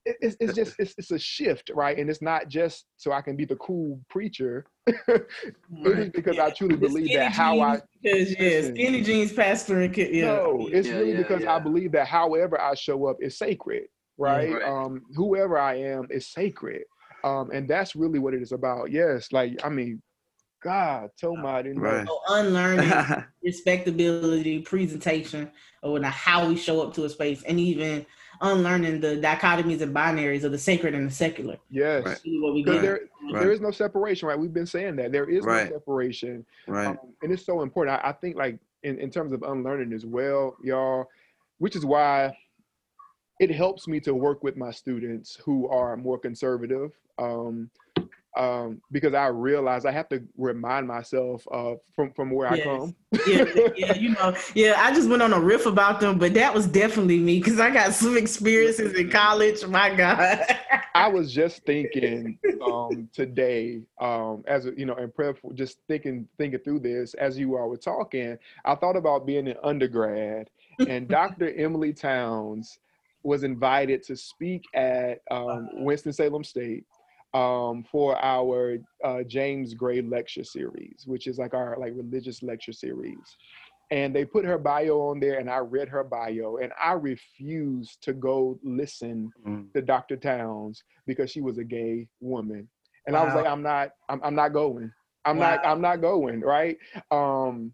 it's, it's just it's, it's a shift right and it's not just so i can be the cool preacher it is because yeah. i truly believe that how i because yes skinny jeans pastor and kid yeah. no it's yeah, really because i believe that however i show up is sacred right, right. um whoever i am is sacred um and that's really what it is about yes like i mean God, Tomadi. Right. So unlearning respectability, presentation, or how we show up to a space, and even unlearning the dichotomies and binaries of the sacred and the secular. Yes. Right. What we There, right. there is no separation, right? We've been saying that. There is right. no separation. Right. Um, and it's so important. I, I think like in, in terms of unlearning as well, y'all, which is why it helps me to work with my students who are more conservative. Um, um, because I realize I have to remind myself of from from where yes. I come. yeah, yeah, you know, yeah. I just went on a riff about them, but that was definitely me because I got some experiences in college. My God. I was just thinking um, today, um, as you know, in prep, just thinking thinking through this as you all were talking. I thought about being an undergrad, and Dr. Emilie Townes was invited to speak at um, Winston Salem State um, for our uh, James Gray lecture series, which is like our like religious lecture series. And they put her bio on there, and I read her bio, and I refused to go listen mm. to Dr. Townes because she was a gay woman, and wow. I was like, I'm not, I'm, I'm not going. I'm wow. not, I'm not going. Right. Um,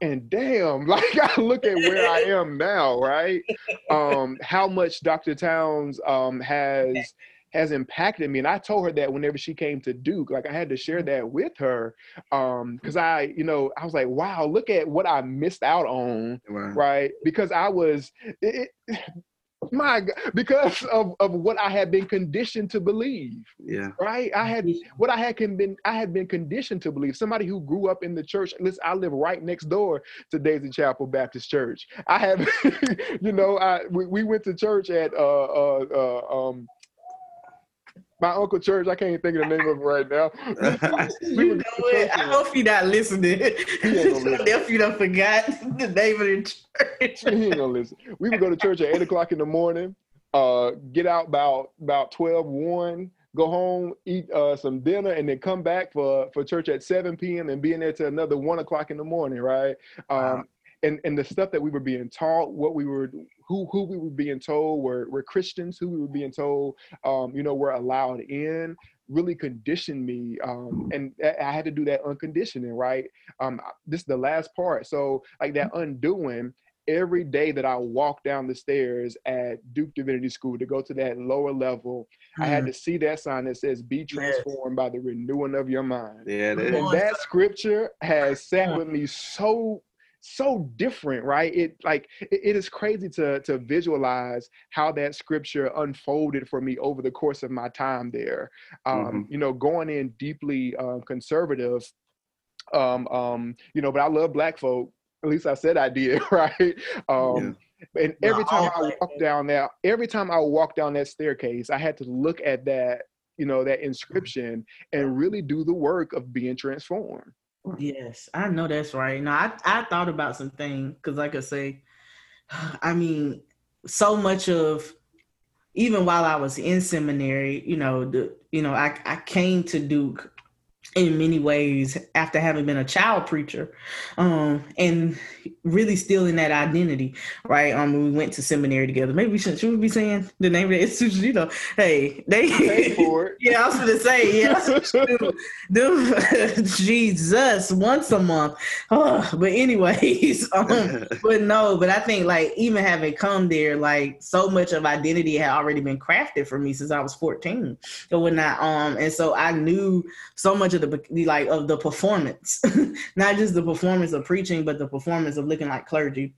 and damn, like I look at where I am now, right? Um, how much Dr. Townes um, has has impacted me. And I told her that whenever she came to Duke, like I had to share that with her. Um, cause I, you know, I was like, wow, look at what I missed out on. Right. right? Because I was, it, my God, because of, of what I had been conditioned to believe. Yeah. Right. I had what I had been I had been conditioned to believe. Somebody who grew up in the church. Listen, I live right next door to Daisy Chapel Baptist Church. I have, you know, I we, we went to church at uh uh, uh um my uncle church. I can't think of the name of it right now. you know it. I hope he not listening. He listen. you don't forgot the name of the church. he ain't gonna listen. We would go to church at eight o'clock in the morning. Uh, get out about about 12, 1, go home, eat uh, some dinner, and then come back for for church at seven p.m. and be in there till another one o'clock in the morning. Right. Um, wow and and the stuff that we were being taught, what we were, who who we were being told were were Christians, who we were being told, um, you know, were allowed in, really conditioned me, um, and I had to do that unconditioning, right? Um, this is the last part, so like that undoing. Every day that I walked down the stairs at Duke Divinity School to go to that lower level, mm-hmm. I had mm-hmm. to see that sign that says, Be transformed yes. by the renewing of your mind. Yeah, and that scripture has sat with me so so different right it like it, it is crazy to to visualize how that scripture unfolded for me over the course of my time there um mm-hmm. you know going in deeply um, conservative Um, um, you know, but I love black folk. At least I said I did, right? Um, yeah. and every time I walk down that, every time I walk down that staircase, I had to look at that, you know, that inscription and really do the work of being transformed. Yes, I know that's right. Now I I thought about some things because, like I say, I mean, so much of even while I was in seminary, you know, the you know, I I came to Duke in many ways after having been a child preacher um, and really still in that identity right? Um we went to seminary together. Maybe we should should we be saying the name of the institution? You know hey they yeah i was gonna say yeah do, jesus once a month. Oh, but anyways um but no but i think like even having come there like so much of identity had already been crafted for me since i was 14 or whatnot um and so i knew so much of the the like of the performance, not just the performance of preaching, but the performance of looking like clergy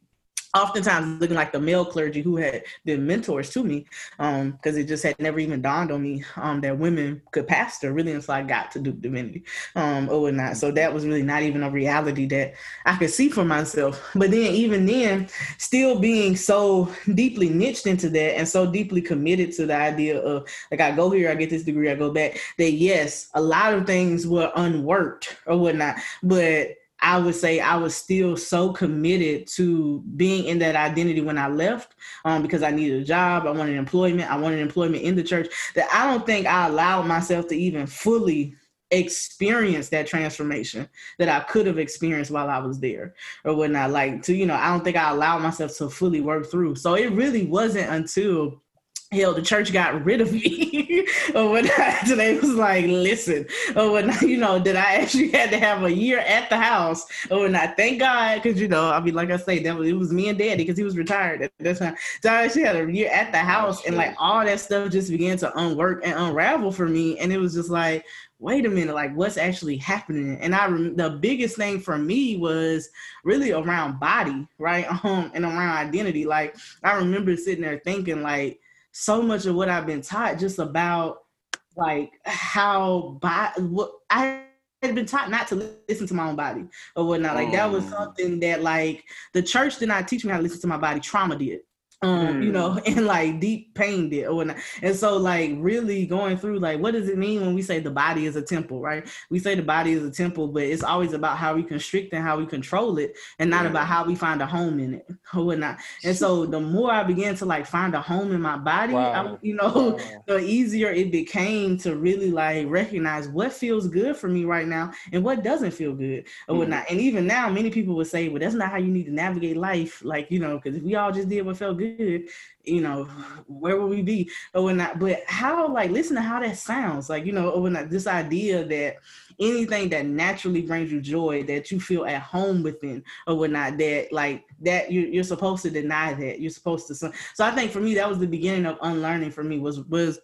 oftentimes looking like the male clergy who had been mentors to me um because it just had never even dawned on me um that women could pastor really until i got to duke divinity um or whatnot so that was really not even a reality that i could see for myself. But then even then still being so deeply niched into that and so deeply committed to the idea of like i go here i get this degree i go back that yes a lot of things were unworked or whatnot but I would say I was still so committed to being in that identity when I left um, because I needed a job. I wanted employment. I wanted employment in the church that I don't think I allowed myself to even fully experience that transformation that I could have experienced while I was there or whatnot. Like to, you know, I don't think I allowed myself to fully work through. So it really wasn't until hell, the church got rid of me. or I, they was like, listen, or when you know, that I actually had to have a year at the house. Or I thank God, because you know, I mean, like I say, that was, it was me and daddy because he was retired at that time. So I actually had a year at the house and like all that stuff just began to unwork and unravel for me. And it was just like, wait a minute, like what's actually happening? And I, the biggest thing for me was really around body, right? Um, and around identity. Like I remember sitting there thinking like, so much of what I've been taught just about like how by what I had been taught not to listen to my own body or whatnot. Like that was oh. something that like the church did not teach me how to listen to my body. Trauma did um mm. you know mm. and like deep pain did or whatnot. and so like really going through like what does it mean when we say the body is a temple right we say the body is a temple but it's always about how we constrict and how we control it and not yeah. about how we find a home in it or whatnot and so the more i began to like find a home in my body wow. I, you know wow. the easier it became to really like recognize what feels good for me right now and what doesn't feel good or mm. whatnot and even now many people would say well that's not how you need to navigate life like you know because if we all just did what felt good good, you know, where would we be? Or when not, but how like listen to how that sounds. Like, you know, or when not, this idea that anything that naturally brings you joy that you feel at home within oh, or whatnot, that like that you're, you're supposed to deny that. You're supposed to so I think for me that was the beginning of unlearning for me was was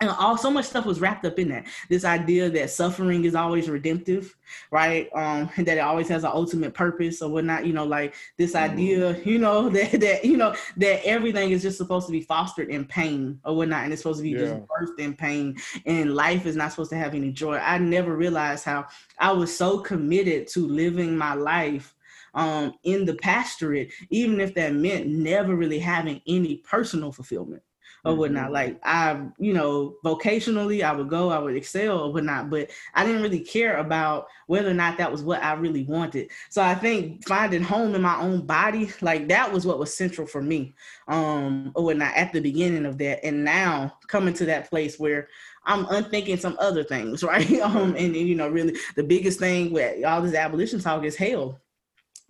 and all so much stuff was wrapped up in that this idea that suffering is always redemptive right um and that it always has an ultimate purpose or whatnot you know like this mm-hmm. idea you know that that you know that everything is just supposed to be fostered in pain or whatnot and it's supposed to be yeah. just birthed in pain and life is not supposed to have any joy i never realized how i was so committed to living my life um in the pastorate even if that meant never really having any personal fulfillment or whatnot. Mm-hmm. Like I, you know, vocationally, I would go, I would excel or whatnot, but I didn't really care about whether or not that was what I really wanted. So I think finding home in my own body, like that was what was central for me, um, or whatnot at the beginning of that. And now coming to that place where I'm unthinking some other things, right? Um, and, and you know, really the biggest thing with all this abolition talk is hell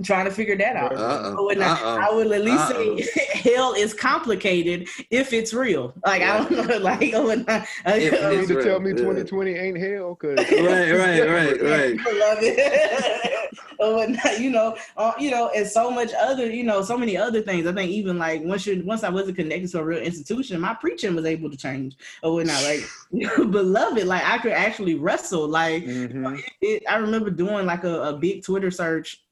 trying to figure that out. Uh-uh. I, I would at least Uh-oh. say hell is complicated if it's real. Like I don't know, like oh, not, if uh, you to tell me 2020 ain't hell, cause right, right, right, right. I love it. or not, you know, uh, you know, and so much other, you know, so many other things. I think even like once you once I wasn't connected to a real institution, my preaching was able to change or whatnot. Like, beloved, like I could actually wrestle. Like, mm-hmm. it, it, I remember doing like a, a big Twitter search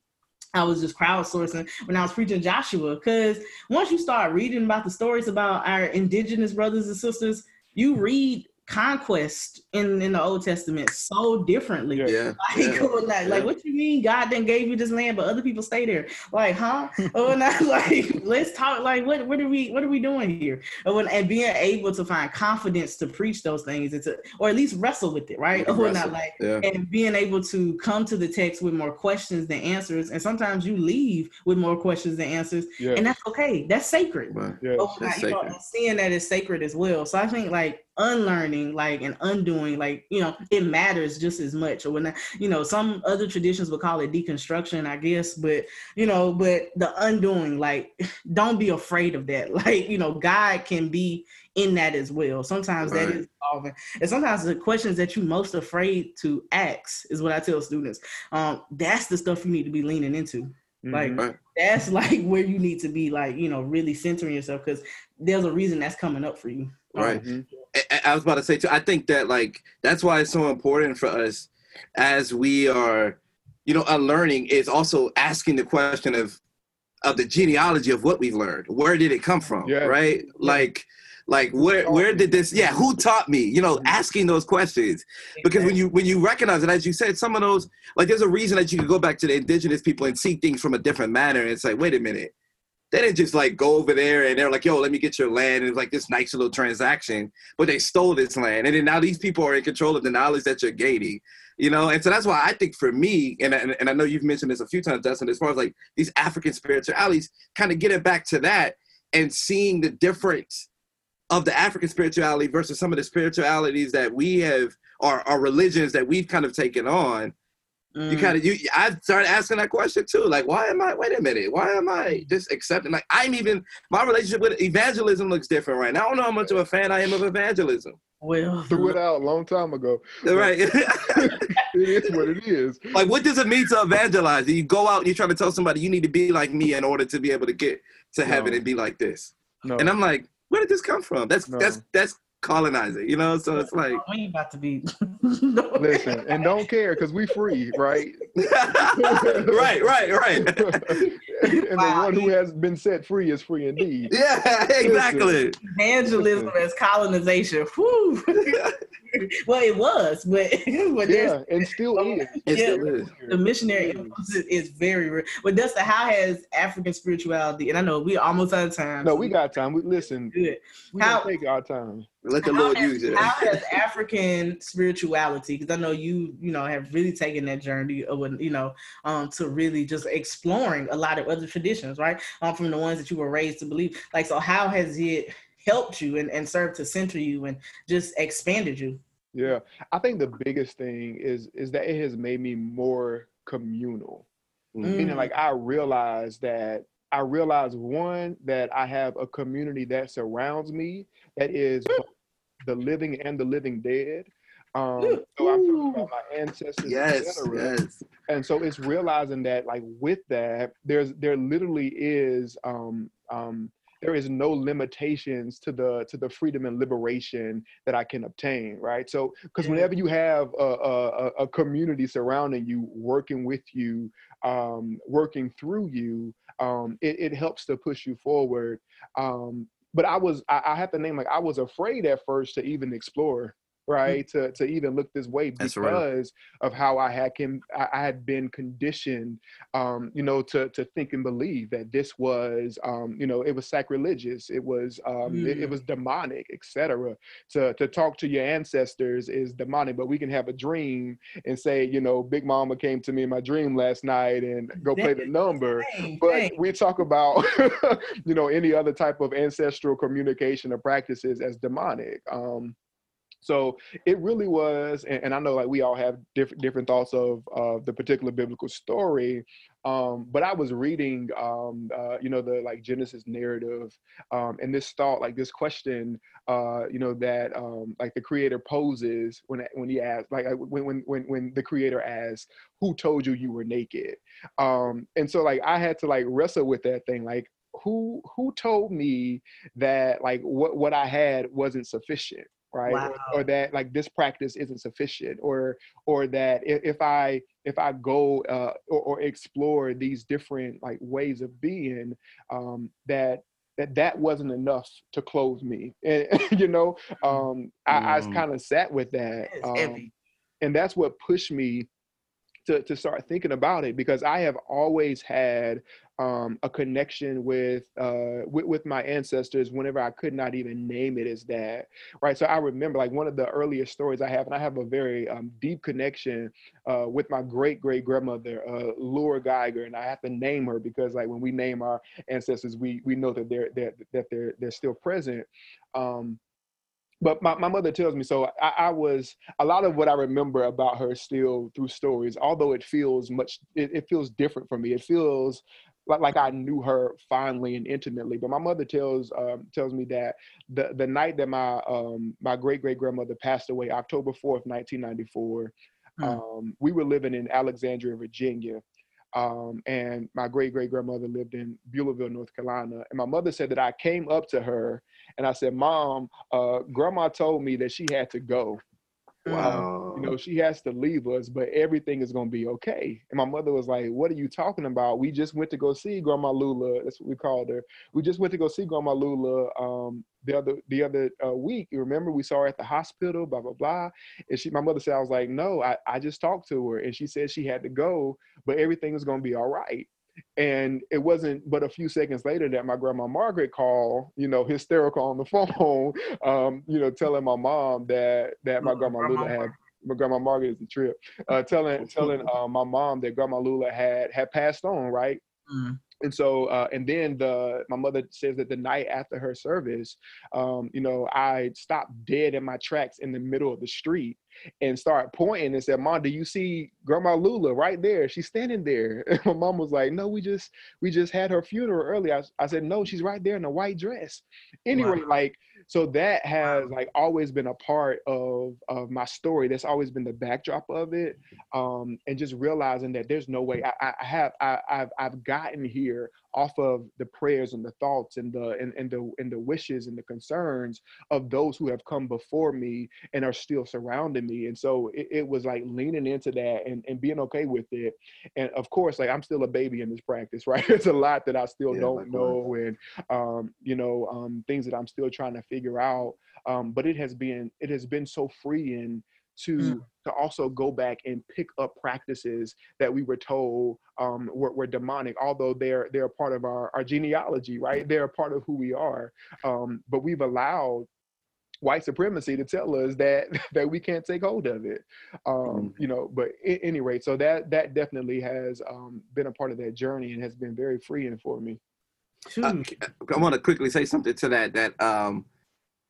I was just crowdsourcing when I was preaching Joshua. Because once you start reading about the stories about our indigenous brothers and sisters, you read conquest in, in the Old Testament so differently. Yeah. Like, yeah. or not, like what you mean God then gave you this land, but other people stay there? Like, huh? Oh, or not like let's talk like what what are we what are we doing here? Or when, and being able to find confidence to preach those things and to or at least wrestle with it, right? Or oh, Wrestle. not like Yeah. and being able to come to the text with more questions than answers. And sometimes you leave with more questions than answers. Yeah. And that's okay. That's sacred. Right. Oh, yeah. That's not, you know, sacred. seeing that is sacred as well. So I think like unlearning, like and undoing, like you know, it matters just as much. Or when I, you know, some other traditions would call it deconstruction, I guess. But you know, but the undoing, like, don't be afraid of that. Like you know, God can be in that as well. Sometimes that Right. is involving, and sometimes the questions that you most afraid to ask is what I tell students. Um, that's the stuff you need to be leaning into like Mhm. Right. that's like where you need to be like you know really centering yourself because there's a reason that's coming up for you Right. Mhm. I, I was about to say too. I think that like that's why it's so important for us as we are, you know, unlearning is also asking the question of of the genealogy of what we've learned. Where did it come from? Yeah. Right? Like like where where did this yeah who taught me you know asking those questions because when you when you recognize it as you said some of those like there's a reason that you can go back to the indigenous people and see things from a different manner and it's like wait a minute they didn't just like go over there and they're like yo let me get your land and it's like this nice little transaction but they stole this land and then now these people are in control of the knowledge that you're gaining you know? And so that's why i think for me and, and, and i know you've mentioned this a few times dustin as far as like these african spiritualities kind of getting back to that and seeing the difference of the african spirituality versus some of the spiritualities that we have or, or religions that we've kind of taken on you Mm. kind of you i started asking that question too like why am i wait a minute why am i just accepting like i'm even my relationship with evangelism looks different right now i don't know how much of a fan i am of evangelism well Threw it out a long time ago. right It is what it is. like what does it mean to evangelize you go out and you try to tell somebody you need to be like me in order to be able to get to heaven No. and be like this No. and i'm like where did this come from that's No. that's that's colonizing you know so it's like we ain't about to be Listen, and don't care because we free, right? right right right and Wow. the one who has been set free is free indeed. yeah exactly evangelism as colonization Whew. well it was but but Yeah, and still is. It Yeah. still is. the missionary mm. influence is- is very real. But Dustin, how has African spirituality, and I know we almost out of time. No, so we got time. We listen. good. We How- gonna take our time. Let the How lord has- use it How has African spirituality, because I know you, you know, have really taken that journey of, you know, um, to really just exploring a lot of other traditions, right? Um, from the ones that you were raised to believe. Like, so how has it helped you and, and served to center you and just expanded you? Yeah, I think the biggest thing is is that it has made me more communal. Mm. Meaning, like I realized that I realized one that I have a community that surrounds me that is the living and the living dead. Um, so I'm talking about my ancestors, yes yes. And so it's realizing that like with that there's there literally is um um there is no limitations to the to the freedom and liberation that i can obtain right? So because Yeah. whenever you have a, a a- a community surrounding you working with you um working through you um it, it helps to push you forward. Um but i was I, I have to name like i was afraid at first to even explore right to to even look this way because of how I had can I had been conditioned, um, you know, to to think and believe that this was, um, you know, it was sacrilegious, it was, um, it, it Mm. was demonic, etc. To to talk to your ancestors is demonic, but we can have a dream and say, you know, Big Mama came to me in my dream last night and go play the number. But we talk about, you know, any other type of ancestral communication or practices as demonic. Um, so it really was, and, and I know like we all have different different thoughts of of the particular biblical story. Um, but I was reading, um, uh, you know, the like Genesis narrative, um, and this thought, like this question, uh, you know, that um, like the creator poses when when he asks, like uh, when when when when the creator asks, "Who told you you were naked?" Um, and so like I had to like wrestle with that thing, like who who told me that like what what I had wasn't sufficient right Wow. or, or that like this practice isn't sufficient or or that if, if i if i go uh or, or explore these different like ways of being um that that that wasn't enough to close me. And you know, um, I, I Mm. kind of sat with that, um, and that's what pushed me to to start thinking about it because I have always had um, a connection with, uh, with with my ancestors whenever I could not even name it as that, right? So I remember like one of the earliest stories I have, and I have a very um, deep connection uh, with my great great grandmother, uh, Laura Geiger, and I have to name her because like when we name our ancestors, we we know that they're, they're that they're they're still present. Um, but my, my mother tells me so I, I was a lot of what i remember about her still through stories although it feels much it, it feels different for me it feels like, like i knew her fondly and intimately but my mother tells um, tells me that the, the night that my um, my great great grandmother passed away october 4th 1994 Hmm. um, we were living in alexandria virginia um, and my great great grandmother lived in Beulaville, North Carolina. And my mother said that I came up to her and I said, "Mom, uh, Grandma told me that she had to go. Wow. You know, she has to leave us, but everything is gonna be okay." And my mother was like, "What are you talking about? We just went to go see Grandma Lula. That's what we called her. We just went to go see Grandma Lula um, the other the other uh, week. You remember we saw her at the hospital. Blah blah blah." And she, my mother said, "I was like, no, I, I just talked to her, and she said she had to go, but everything was gonna be all right." And it wasn't but a few seconds later that my grandma Margaret called, you know, hysterical on the phone, um, you know, telling my mom that that my Oh, grandma Grandma Lula had my grandma Margaret is the trip, uh, telling telling uh, my mom that grandma Lula had had passed on, right? Mm. And so, uh, and then the my mother says that the night after her service, um, you know, I stopped dead in my tracks in the middle of the street and start pointing and said, "Mom, do you see Grandma Lula right there? She's standing there." And my mom was like, "No, we just we just had her funeral earlier." I, I said, "No, she's right there in a white dress." Anyway, Wow. like so that has like always been a part of of my story. That's always been the backdrop of it um, and just realizing that there's no way I, I I have I, I've I've gotten here off of the prayers and the thoughts and the and, and the and the wishes and the concerns of those who have come before me and are still surrounding me. And so it, it was like leaning into that and, and being okay with it. And of course, like I'm still a baby in this practice, right? There's a lot that I still Yeah, don't know and um, you know, um, things that I'm still trying to figure out. Um, but it has been it has been so freeing to Mm. to also go back and pick up practices that we were told um, were, were demonic, although they're they're a part of our, our genealogy, right? They're a part of who we are. Um, but we've allowed white supremacy to tell us that that we can't take hold of it. Um, you know, but at any rate, so that that definitely has um, been a part of that journey and has been very freeing for me. Uh, I want to quickly say something to that. That um,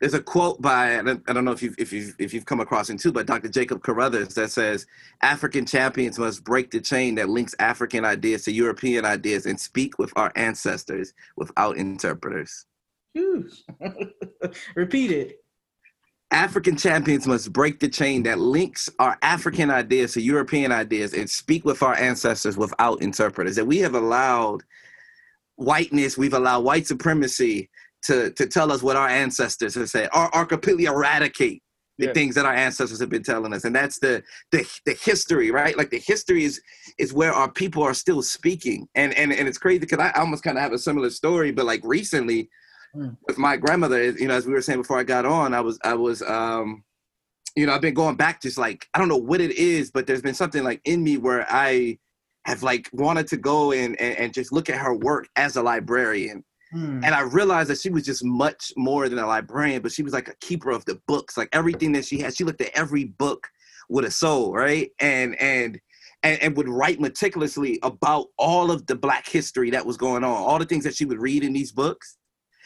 there's a quote by I don't, I don't know if you've if you've if you've come across it too, but Dr. Jacob Carruthers that says African champions must break the chain that links African ideas to European ideas and speak with our ancestors without interpreters. Phew. Repeat it. African champions must break the chain that links our African ideas to European ideas and speak with our ancestors without interpreters. That we have allowed whiteness, we've allowed white supremacy to, to tell us what our ancestors have said, or, or completely eradicate the things that our ancestors have been telling us. And that's the, the the history, right? Like the history is is where our people are still speaking. And and, and it's crazy because I almost kind of have a similar story, but like recently Mm. with my grandmother, you know, as we were saying before I got on, I was I was um you know, I've been going back just like I don't know what it is, but there's been something like in me where I have like wanted to go and and, and just look at her work as a librarian. Hmm. And I realized that she was just much more than a librarian, but she was like a keeper of the books. Like everything that she had, she looked at every book with a soul, right? And and and, and would write meticulously about all of the black history that was going on, all the things that she would read in these books.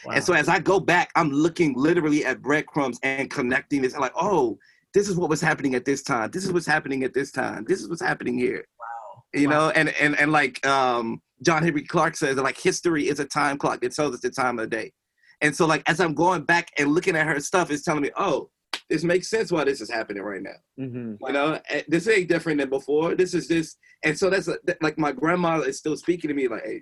Wow. And so as I go back, I'm looking literally at breadcrumbs and connecting this. I'm like, oh, this is what was happening at this time. This is what's happening at this time. This is what's happening here. wow. You Wow. know, and and and like um, John Henrik Clarke says, that like history is a time clock. It tells us the time of the day. And so like as I'm going back and looking at her stuff, it's telling me, oh, this makes sense why this is happening right now. Mm-hmm. You know, Eh, this ain't different than before. This is just, and so that's like my grandma is still speaking to me like, hey,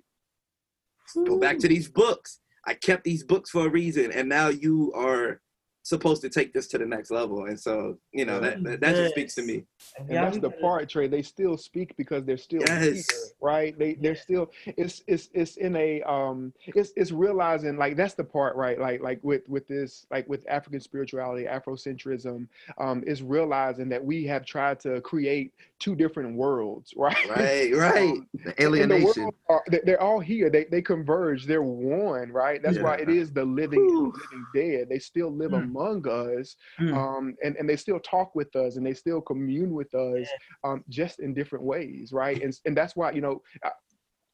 go back to these books. I kept these books for a reason, and now you are supposed to take this to the next level. And so, you know, that that, that just speaks to me. And that's the part, Trey. They still speak because they're still Yes. here, right? They they're still it's it's it's in a um it's it's realizing like that's the part, right? Like like with with this like with African spirituality, Afrocentrism, um, is realizing that we have tried to create two different worlds, right? Right, right. Um, The and the alienation. are, they- they're all here. They they converge. They're one, right? That's why it is the living and the living dead. They still live Mm. Among us, Mm. um, and and they still talk with us, and they still commune with us, um, just in different ways, right? And and that's why you know. I,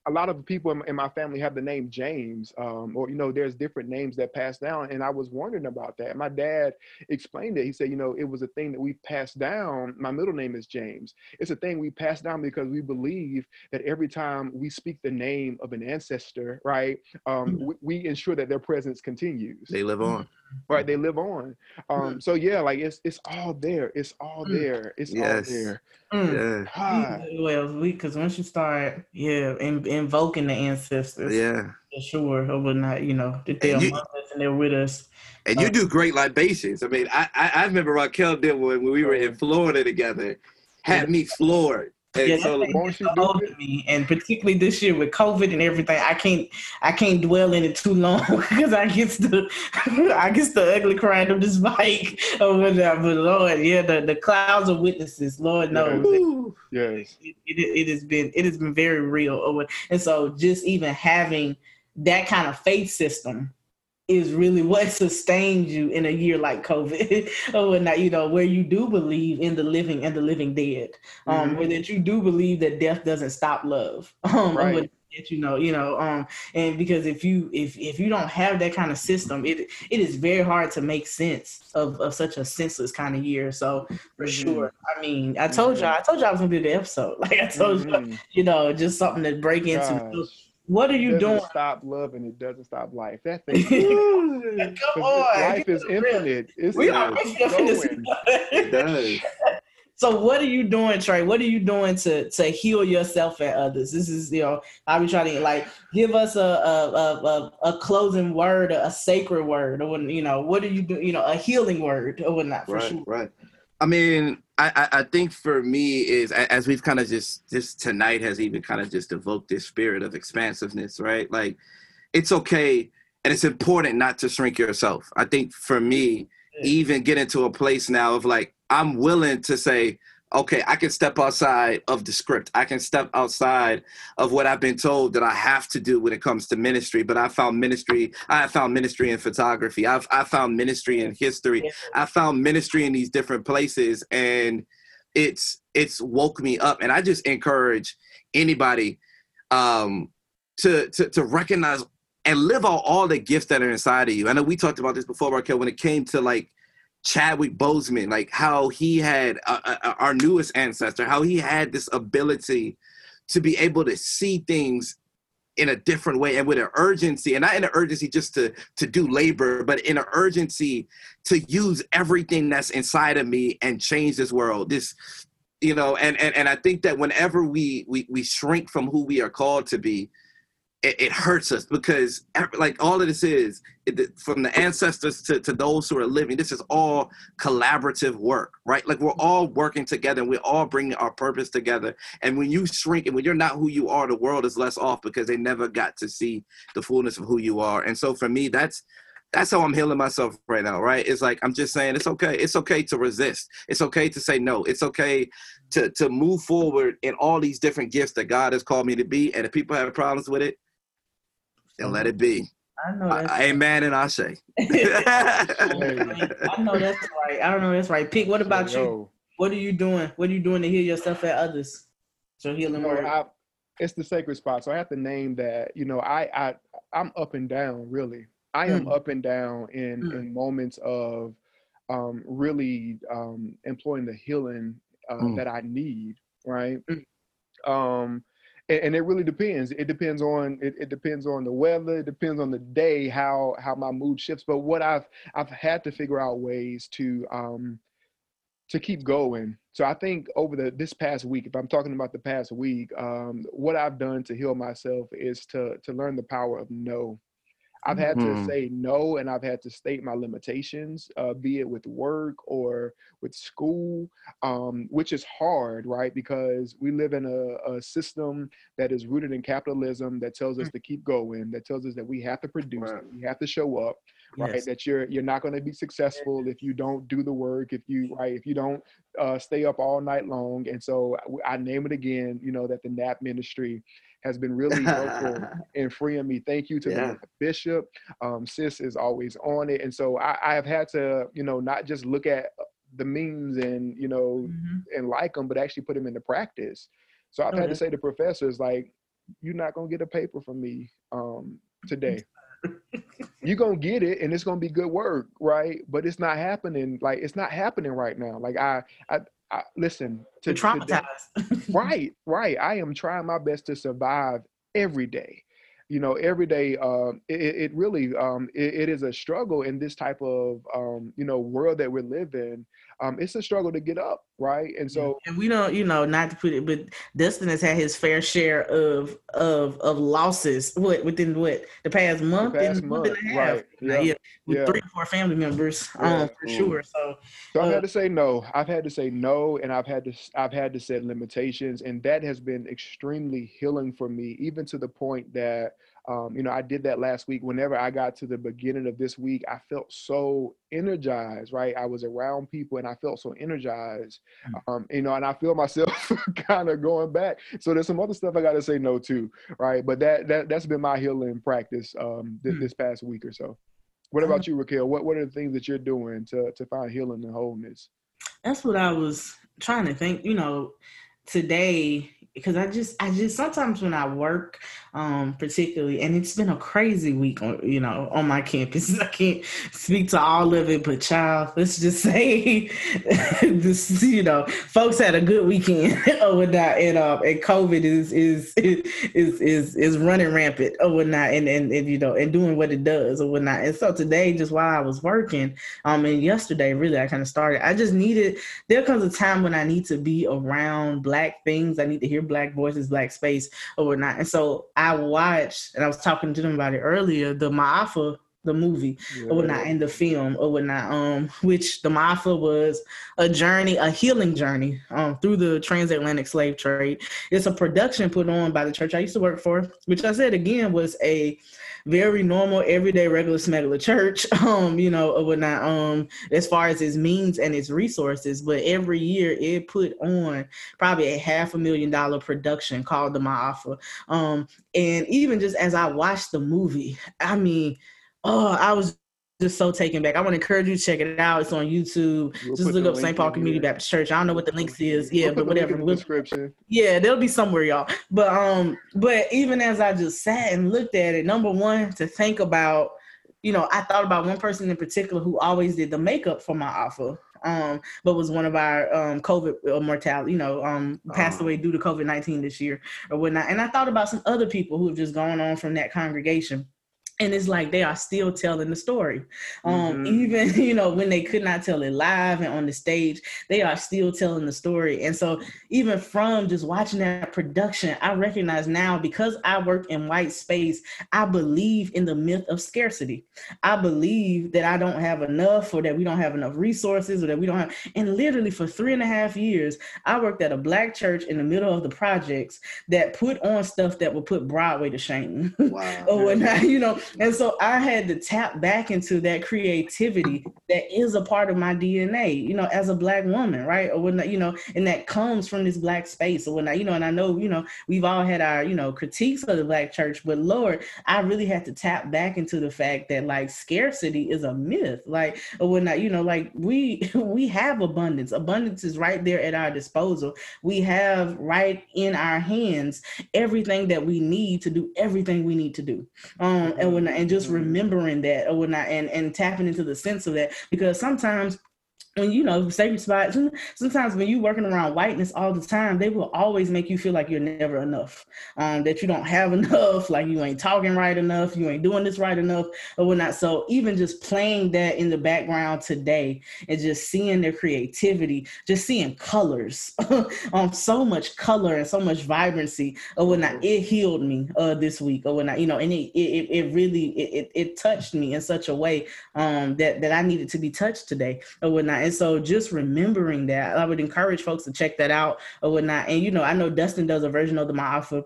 a lot of people in my, family have the name James, um, or you know, there's different names that pass down, and I was wondering about that. My dad explained it. He said, you know, it was a thing that we passed down. My middle name is James. It's a thing we pass down because we believe that every time we speak the name of an ancestor, right, um, Mhm. we, we ensure that their presence continues. They live on. Right, they live on. Um, so yeah, like it's it's all there. It's all Mm. there. It's Yes. all there. Mm. Yeah. Ah, Well, we because once you start, yeah, in, invoking the ancestors, Yeah. for sure, or whatnot, you know, that they're And you- among us and they're with us. And you Uh, do great libations. I mean, I I, I remember Raquel did when we were in Florida together, had me floored. And Yeah, so the thing won't is you so do it? me, and particularly this year with COVID and everything, I can't, I can't dwell in it too long because I get the, I get the ugly crying of this mic over whatever. But Lord, yeah, the, the clouds of witnesses, Lord knows, yes. it, it, it has been, it has been very real. And so, just even having that kind of faith system is really what sustains you in a year like COVID or whatnot, you know, where you do believe in the living and the living dead. Um, Mhm. where that you do believe that death doesn't stop love. Um, Right. that you know, you know, um, and because if you if if you don't have that kind of system, it it is very hard to make sense of, of such a senseless kind of year. So for Mhm. sure, I mean, I told Mhm. y'all, I told y'all I was gonna do the episode. Like I told you, Mhm. you know, just something to break into. Gosh. What are It you doesn't doing? stop love and it doesn't stop life. That thing. Come 'cause on, life is to the real. infinite. It's We are going. It does. So what are you doing, Trey? What are you doing to to heal yourself and others? This is you know I be trying to like give us a a a, a, a closing word, a, sacred word, or when, you know what are you doing? You know a healing word or whatnot for right, sure. right. I mean, I, I think for me is as we've kind of just just tonight has even kind of just evoked this spirit of expansiveness, right? Like it's okay and it's important not to shrink yourself. I think for me, even get into a place now of like I'm willing to say, okay, I can step outside of the script. I can step outside of what I've been told that I have to do when it comes to ministry. But I found ministry. I found ministry in photography. I've I found ministry in history. I found ministry in these different places, and it's it's woke me up. And I just encourage anybody um, to to to recognize and live out all the gifts that are inside of you. I know we talked about this before, Raquel, when it came to like Chadwick Boseman, like how he had uh, uh, our newest ancestor, how he had this ability to be able to see things in a different way and with an urgency, and not in an urgency just to to do labor, but in an urgency to use everything that's inside of me and change this world. This, you know, and and and I think that whenever we we we shrink from who we are called to be, it, it hurts us because like all of this is it, from the ancestors to, to those who are living this is all collaborative work right like we're all working together and we're all bringing our purpose together and when you shrink and when you're not who you are the world is less off because they never got to see the fullness of who you are and so for me that's that's how I'm healing myself right now, right? It's like I'm just saying it's okay. It's okay to resist. It's okay to say no. It's okay to to move forward in all these different gifts that God has called me to be. And if people have problems with it, then let it be. I know that's I, amen and I say. I know that's right. I don't know that's right. Pete, what about you? Yo, What are you doing? What are you doing to heal yourself and others? So healing no, word. I, it's the sacred spot. So I have to name that. You know, I I I'm up and down. Really, I am Mm. up and down in Mm. in moments of um, really um, employing the healing uh, Mm. that I need. Right. Mm. Um, and, it really depends. It depends on it, it depends on the weather. It depends on the day how how my mood shifts. But what I've I've had to figure out ways to um, to keep going. So I think over the this past week, if I'm talking about the past week, um, what I've done to heal myself is to to learn the power of no. I've had Mhm. to say no and I've had to state my limitations, uh, be it with work or with school, um, which is hard, right? Because we live in a, a system that is rooted in capitalism that tells us to keep going, that tells us that we have to produce, Right. we have to show up, right? Yes. That you're you're not going to be successful if you don't do the work, if you right, if you don't uh, stay up all night long. And so I, I name it again, you know, that the NAP ministry has been really helpful in freeing me. Thank you to Yeah. the bishop. Um, sis is always on it, and so I, I have had to, you know, not just look at the memes and you know Mhm. and like them, but actually put them into practice. So I've had to say to professors like, "You're not gonna get a paper from me um, today. You're gonna get it, and it's gonna be good work, right? But it's not happening. Like it's not happening right now. Like I, I, I listen to today- traumatized. right right i am trying my best to survive every day you know every day um it, it it really um it, it is a struggle in this type of um you know world that we live in um it's a struggle to get up right and so and we don't, you know, not to put it, but Dustin has had his fair share of of of losses. What within what the past month, past and month and a half, right, Now, yeah, with yeah. three or four family members, Yeah. um, for Mm. sure. So So I've Uh, had to say no. I've had to say no, and I've had to I've had to set limitations, and that has been extremely healing for me, even to the point that um, you know I did that last week. Whenever I got to the beginning of this week, I felt so energized. Right, I was around people, and I felt so energized. Um, you know, and I feel myself kind of going back. So there's some other stuff I got to say no to. Right, but that that that's been my healing practice um, this, Hmm. this past week or so. What about you, Raquel? What what are the things that you're doing to to find healing and wholeness? that's what I was trying to think. You know, today because I just I just sometimes when I work, um, particularly, and it's been a crazy week on you know on my campus. I can't speak to all of it, but child, let's just say this you know folks had a good weekend or whatnot, and uh, and COVID is is is is is running rampant or whatnot, and, and and you know and doing what it does or whatnot. And so today, just while I was working, um, and yesterday really I kind of started. I just needed there comes a time when I need to be around black things. I need to hear black voices, black space, or whatnot. And so I watched, and I was talking to them about it earlier, the Maafa, the movie, or whatnot, in the film, or whatnot, um, which the Maafa was a journey, a healing journey, um, through the transatlantic slave trade. It's a production put on by the church I used to work for, which I said again was a very normal, everyday, regular smuggler church, um, you know, or whatnot, um, as far as its means and its resources. But every year it put on probably a half a million dollar production called the Maafa. Um, and even just as I watched the movie, I mean, oh, I was just so taken back. I want to encourage you to check it out. It's on YouTube. We'll just look up St. Paul Community here. Baptist Church. I don't know what the links is. Yeah, We'll but link whatever. the description. yeah, there'll be somewhere, y'all. But um, but even as I just sat and looked at it, number one, to think about, you know, I thought about one person in particular who always did the makeup for Maafa. Um, but was one of our um COVID uh, mortality, you know, um passed Oh. away due to COVID nineteen this year or whatnot. And I thought about some other people who have just gone on from that congregation. And it's like they are still telling the story. Um, Mhm. even you know, when they could not tell it live and on the stage, they are still telling the story. And so even from just watching that production, I recognize now because I work in white space, I believe in the myth of scarcity. I believe that I don't have enough or that we don't have enough resources or that we don't have. And literally for three and a half years, I worked at a black church in the middle of the projects that put on stuff that would put Broadway to shame. Wow. or whatnot, you know. And so I had to tap back into that creativity that is a part of my DNA, you know, as a black woman, right? Or whatnot, you know, and that comes from this black space or whatnot, you know. And I know, you know, we've all had our, you know, critiques of the black church, but Lord, I really had to tap back into the fact that like scarcity is a myth, like or when whatnot, you know, like we we have abundance. Abundance is right there at our disposal. We have right in our hands everything that we need to do everything we need to do um and when and just Mhm. remembering that or whatnot and and tapping into the sense of that because sometimes when you know sacred spots sometimes when you're working around whiteness all the time they will always make you feel like you're never enough um, that you don't have enough like you ain't talking right enough you ain't doing this right enough or whatnot. So even just playing that in the background today and just seeing their creativity just seeing colors um so much color and so much vibrancy or whatnot it healed me uh this week or whatnot you know and it it, it really it, it, it touched me in such a way um that that i needed to be touched today or whatnot and so just remembering that, I would encourage folks to check that out or whatnot. And you know, I know Dustin does a version of the Maafa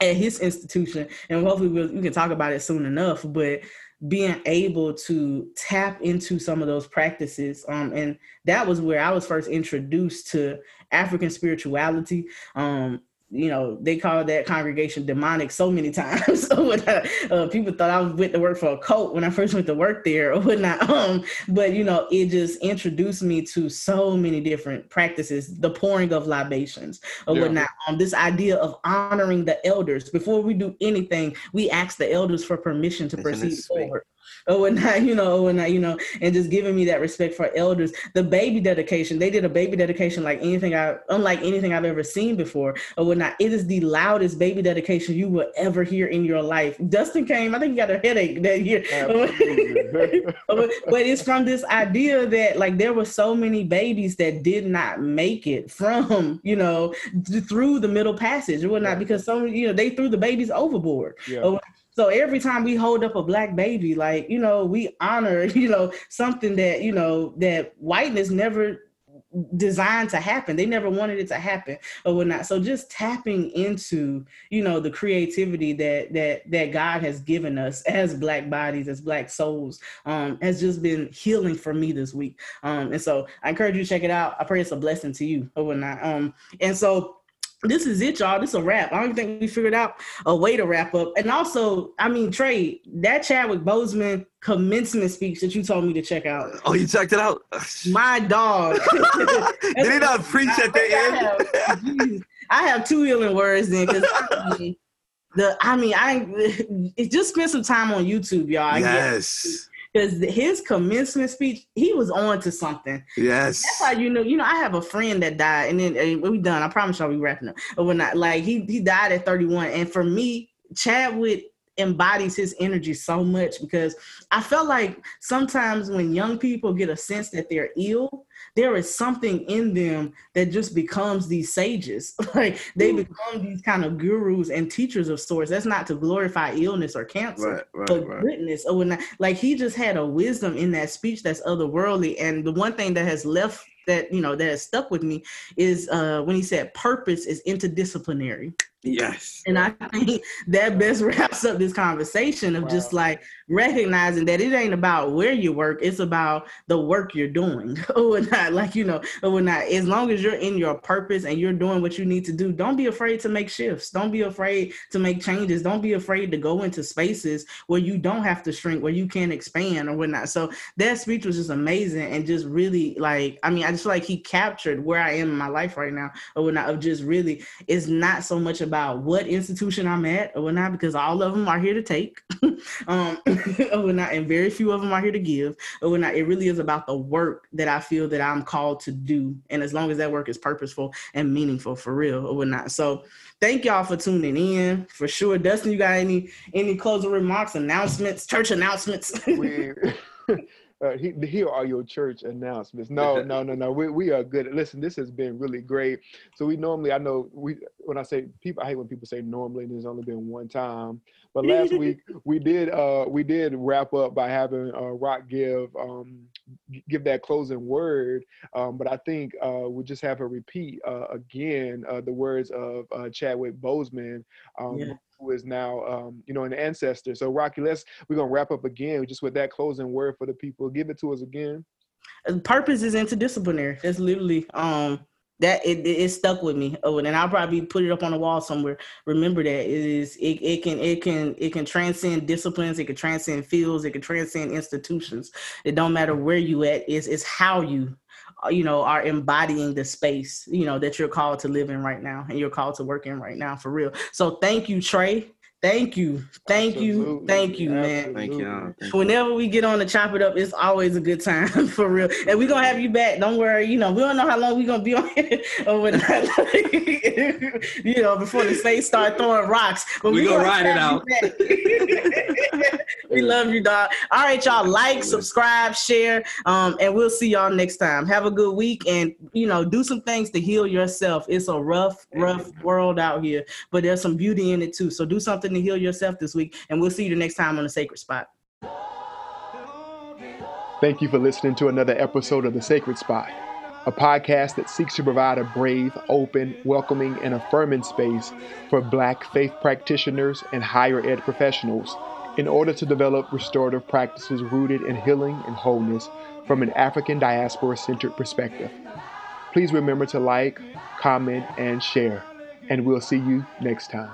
at his institution, and hopefully we'll, we can talk about it soon enough. But being able to tap into some of those practices um, and that was where i was first introduced to african spirituality um, you know, they called that congregation demonic so many times. so I, uh, people thought I was went to work for a cult when I first went to work there or whatnot. Um, but you know, it just introduced me to so many different practices, the pouring of libations or yeah. whatnot. Um, this idea of honoring the elders before we do anything, we ask the elders for permission to proceed forward or whatnot, you know, or whatnot, you know, and just giving me that respect for elders. The baby dedication, they did a baby dedication like anything I, unlike anything I've ever seen before, or whatnot. It is the loudest baby dedication you will ever hear in your life. Dustin came, I think he got a headache that year, but it's from this idea that like there were so many babies that did not make it from, you know, through the middle passage or whatnot, because some, you know, they threw the babies overboard. Yeah. So every time we hold up a black baby, like, you know, we honor, you know, something that, you know, that whiteness never designed to happen. They never wanted it to happen or whatnot. So just tapping into, you know, the creativity that that that God has given us as black bodies, as black souls, um, has just been healing for me this week. Um, and so I encourage you to check it out. I pray it's a blessing to you or whatnot. Um, and so this is it, y'all. This is a wrap. I don't think we figured out a way to wrap up. And also, I mean, Trey, that Chadwick Boseman commencement speech that you told me to check out. Oh, you checked it out? My dog. Did he not preach at the end? I have, I have two healing words then, because I mean, the I mean, I it just spent some time on YouTube, y'all. Yes because his commencement speech, he was on to something. Yes, that's how you know. You know, I have a friend that died, and then and we done. I promise y'all, we wrapping up. But we're not like he he died at 31, and for me, Chadwick embodies his energy so much because I felt like sometimes when young people get a sense that they're ill, there is something in them that just becomes these sages. like they become these kind of gurus and teachers of sorts. That's not to glorify illness or cancer, right, right, but right. greatness. Or not, like he just had a wisdom in that speech that's otherworldly. And the one thing that has left that you know that has stuck with me is uh, when he said purpose is interdisciplinary. Yes. And I think that best wraps up this conversation of wow. just like recognizing that it ain't about where you work, it's about the work you're doing. or not like, you know, or not. As long as you're in your purpose and you're doing what you need to do, don't be afraid to make shifts. Don't be afraid to make changes. Don't be afraid to go into spaces where you don't have to shrink, where you can expand or whatnot. So that speech was just amazing and just really like, I mean, I just feel like he captured where I am in my life right now or whatnot of just really, it's not so much about about what institution I'm at or whatnot, because all of them are here to take, um, or whatnot, and very few of them are here to give or whatnot. It really is about the work that I feel that I'm called to do, and as long as that work is purposeful and meaningful for real or whatnot. So thank y'all for tuning in for sure. Dustin, you got any any closing remarks, announcements, church announcements? uh, he, here are your church announcements. No, no, no, no. We, we are good. Listen, this has been really great. So we normally, I know we when I say people, I hate when people say normally. There's only been one time, but last week we did uh we did wrap up by having uh, Rock give um give that closing word. Um, but I think uh we'll just have her repeat uh, again uh, the words of uh, Chadwick Boseman. Um, yeah who is now um, you know an ancestor. So Rocky, let's we're gonna wrap up again just with that closing word for the people. Give it to us again. Purpose is interdisciplinary. That's literally um that it, it, stuck with me. Oh, and I'll probably put it up on the wall somewhere. Remember that it is it, it can it can it can transcend disciplines, it can transcend fields, it can transcend institutions. It don't matter where you at, it's it's how you uh, Uh, you know are embodying the space you know that you're called to live in right now and you're called to work in right now for real. So thank you trey Thank you. Thank you. Thank you, man. Thank you. Thank Whenever we get on to chop it up, it's always a good time for real. And we're gonna have you back. Don't worry. You know, we don't know how long we're gonna be on here or whatnot. you know, before the space start throwing rocks. But We gonna ride it out. we love you, dog. All right, y'all. Like, subscribe, share, um, and we'll see y'all next time. Have a good week, and you know, do some things to heal yourself. It's a rough, rough world out here, but there's some beauty in it too. So do something to heal yourself this week, and we'll see you the next time on the Sacred Spot. Thank you for listening to another episode of The Sacred Spot, a podcast that seeks to provide a brave, open, welcoming, and affirming space for Black faith practitioners and higher ed professionals in order to develop restorative practices rooted in healing and wholeness from an African diaspora centered perspective. Please remember to like, comment, and share, and we'll see you next time.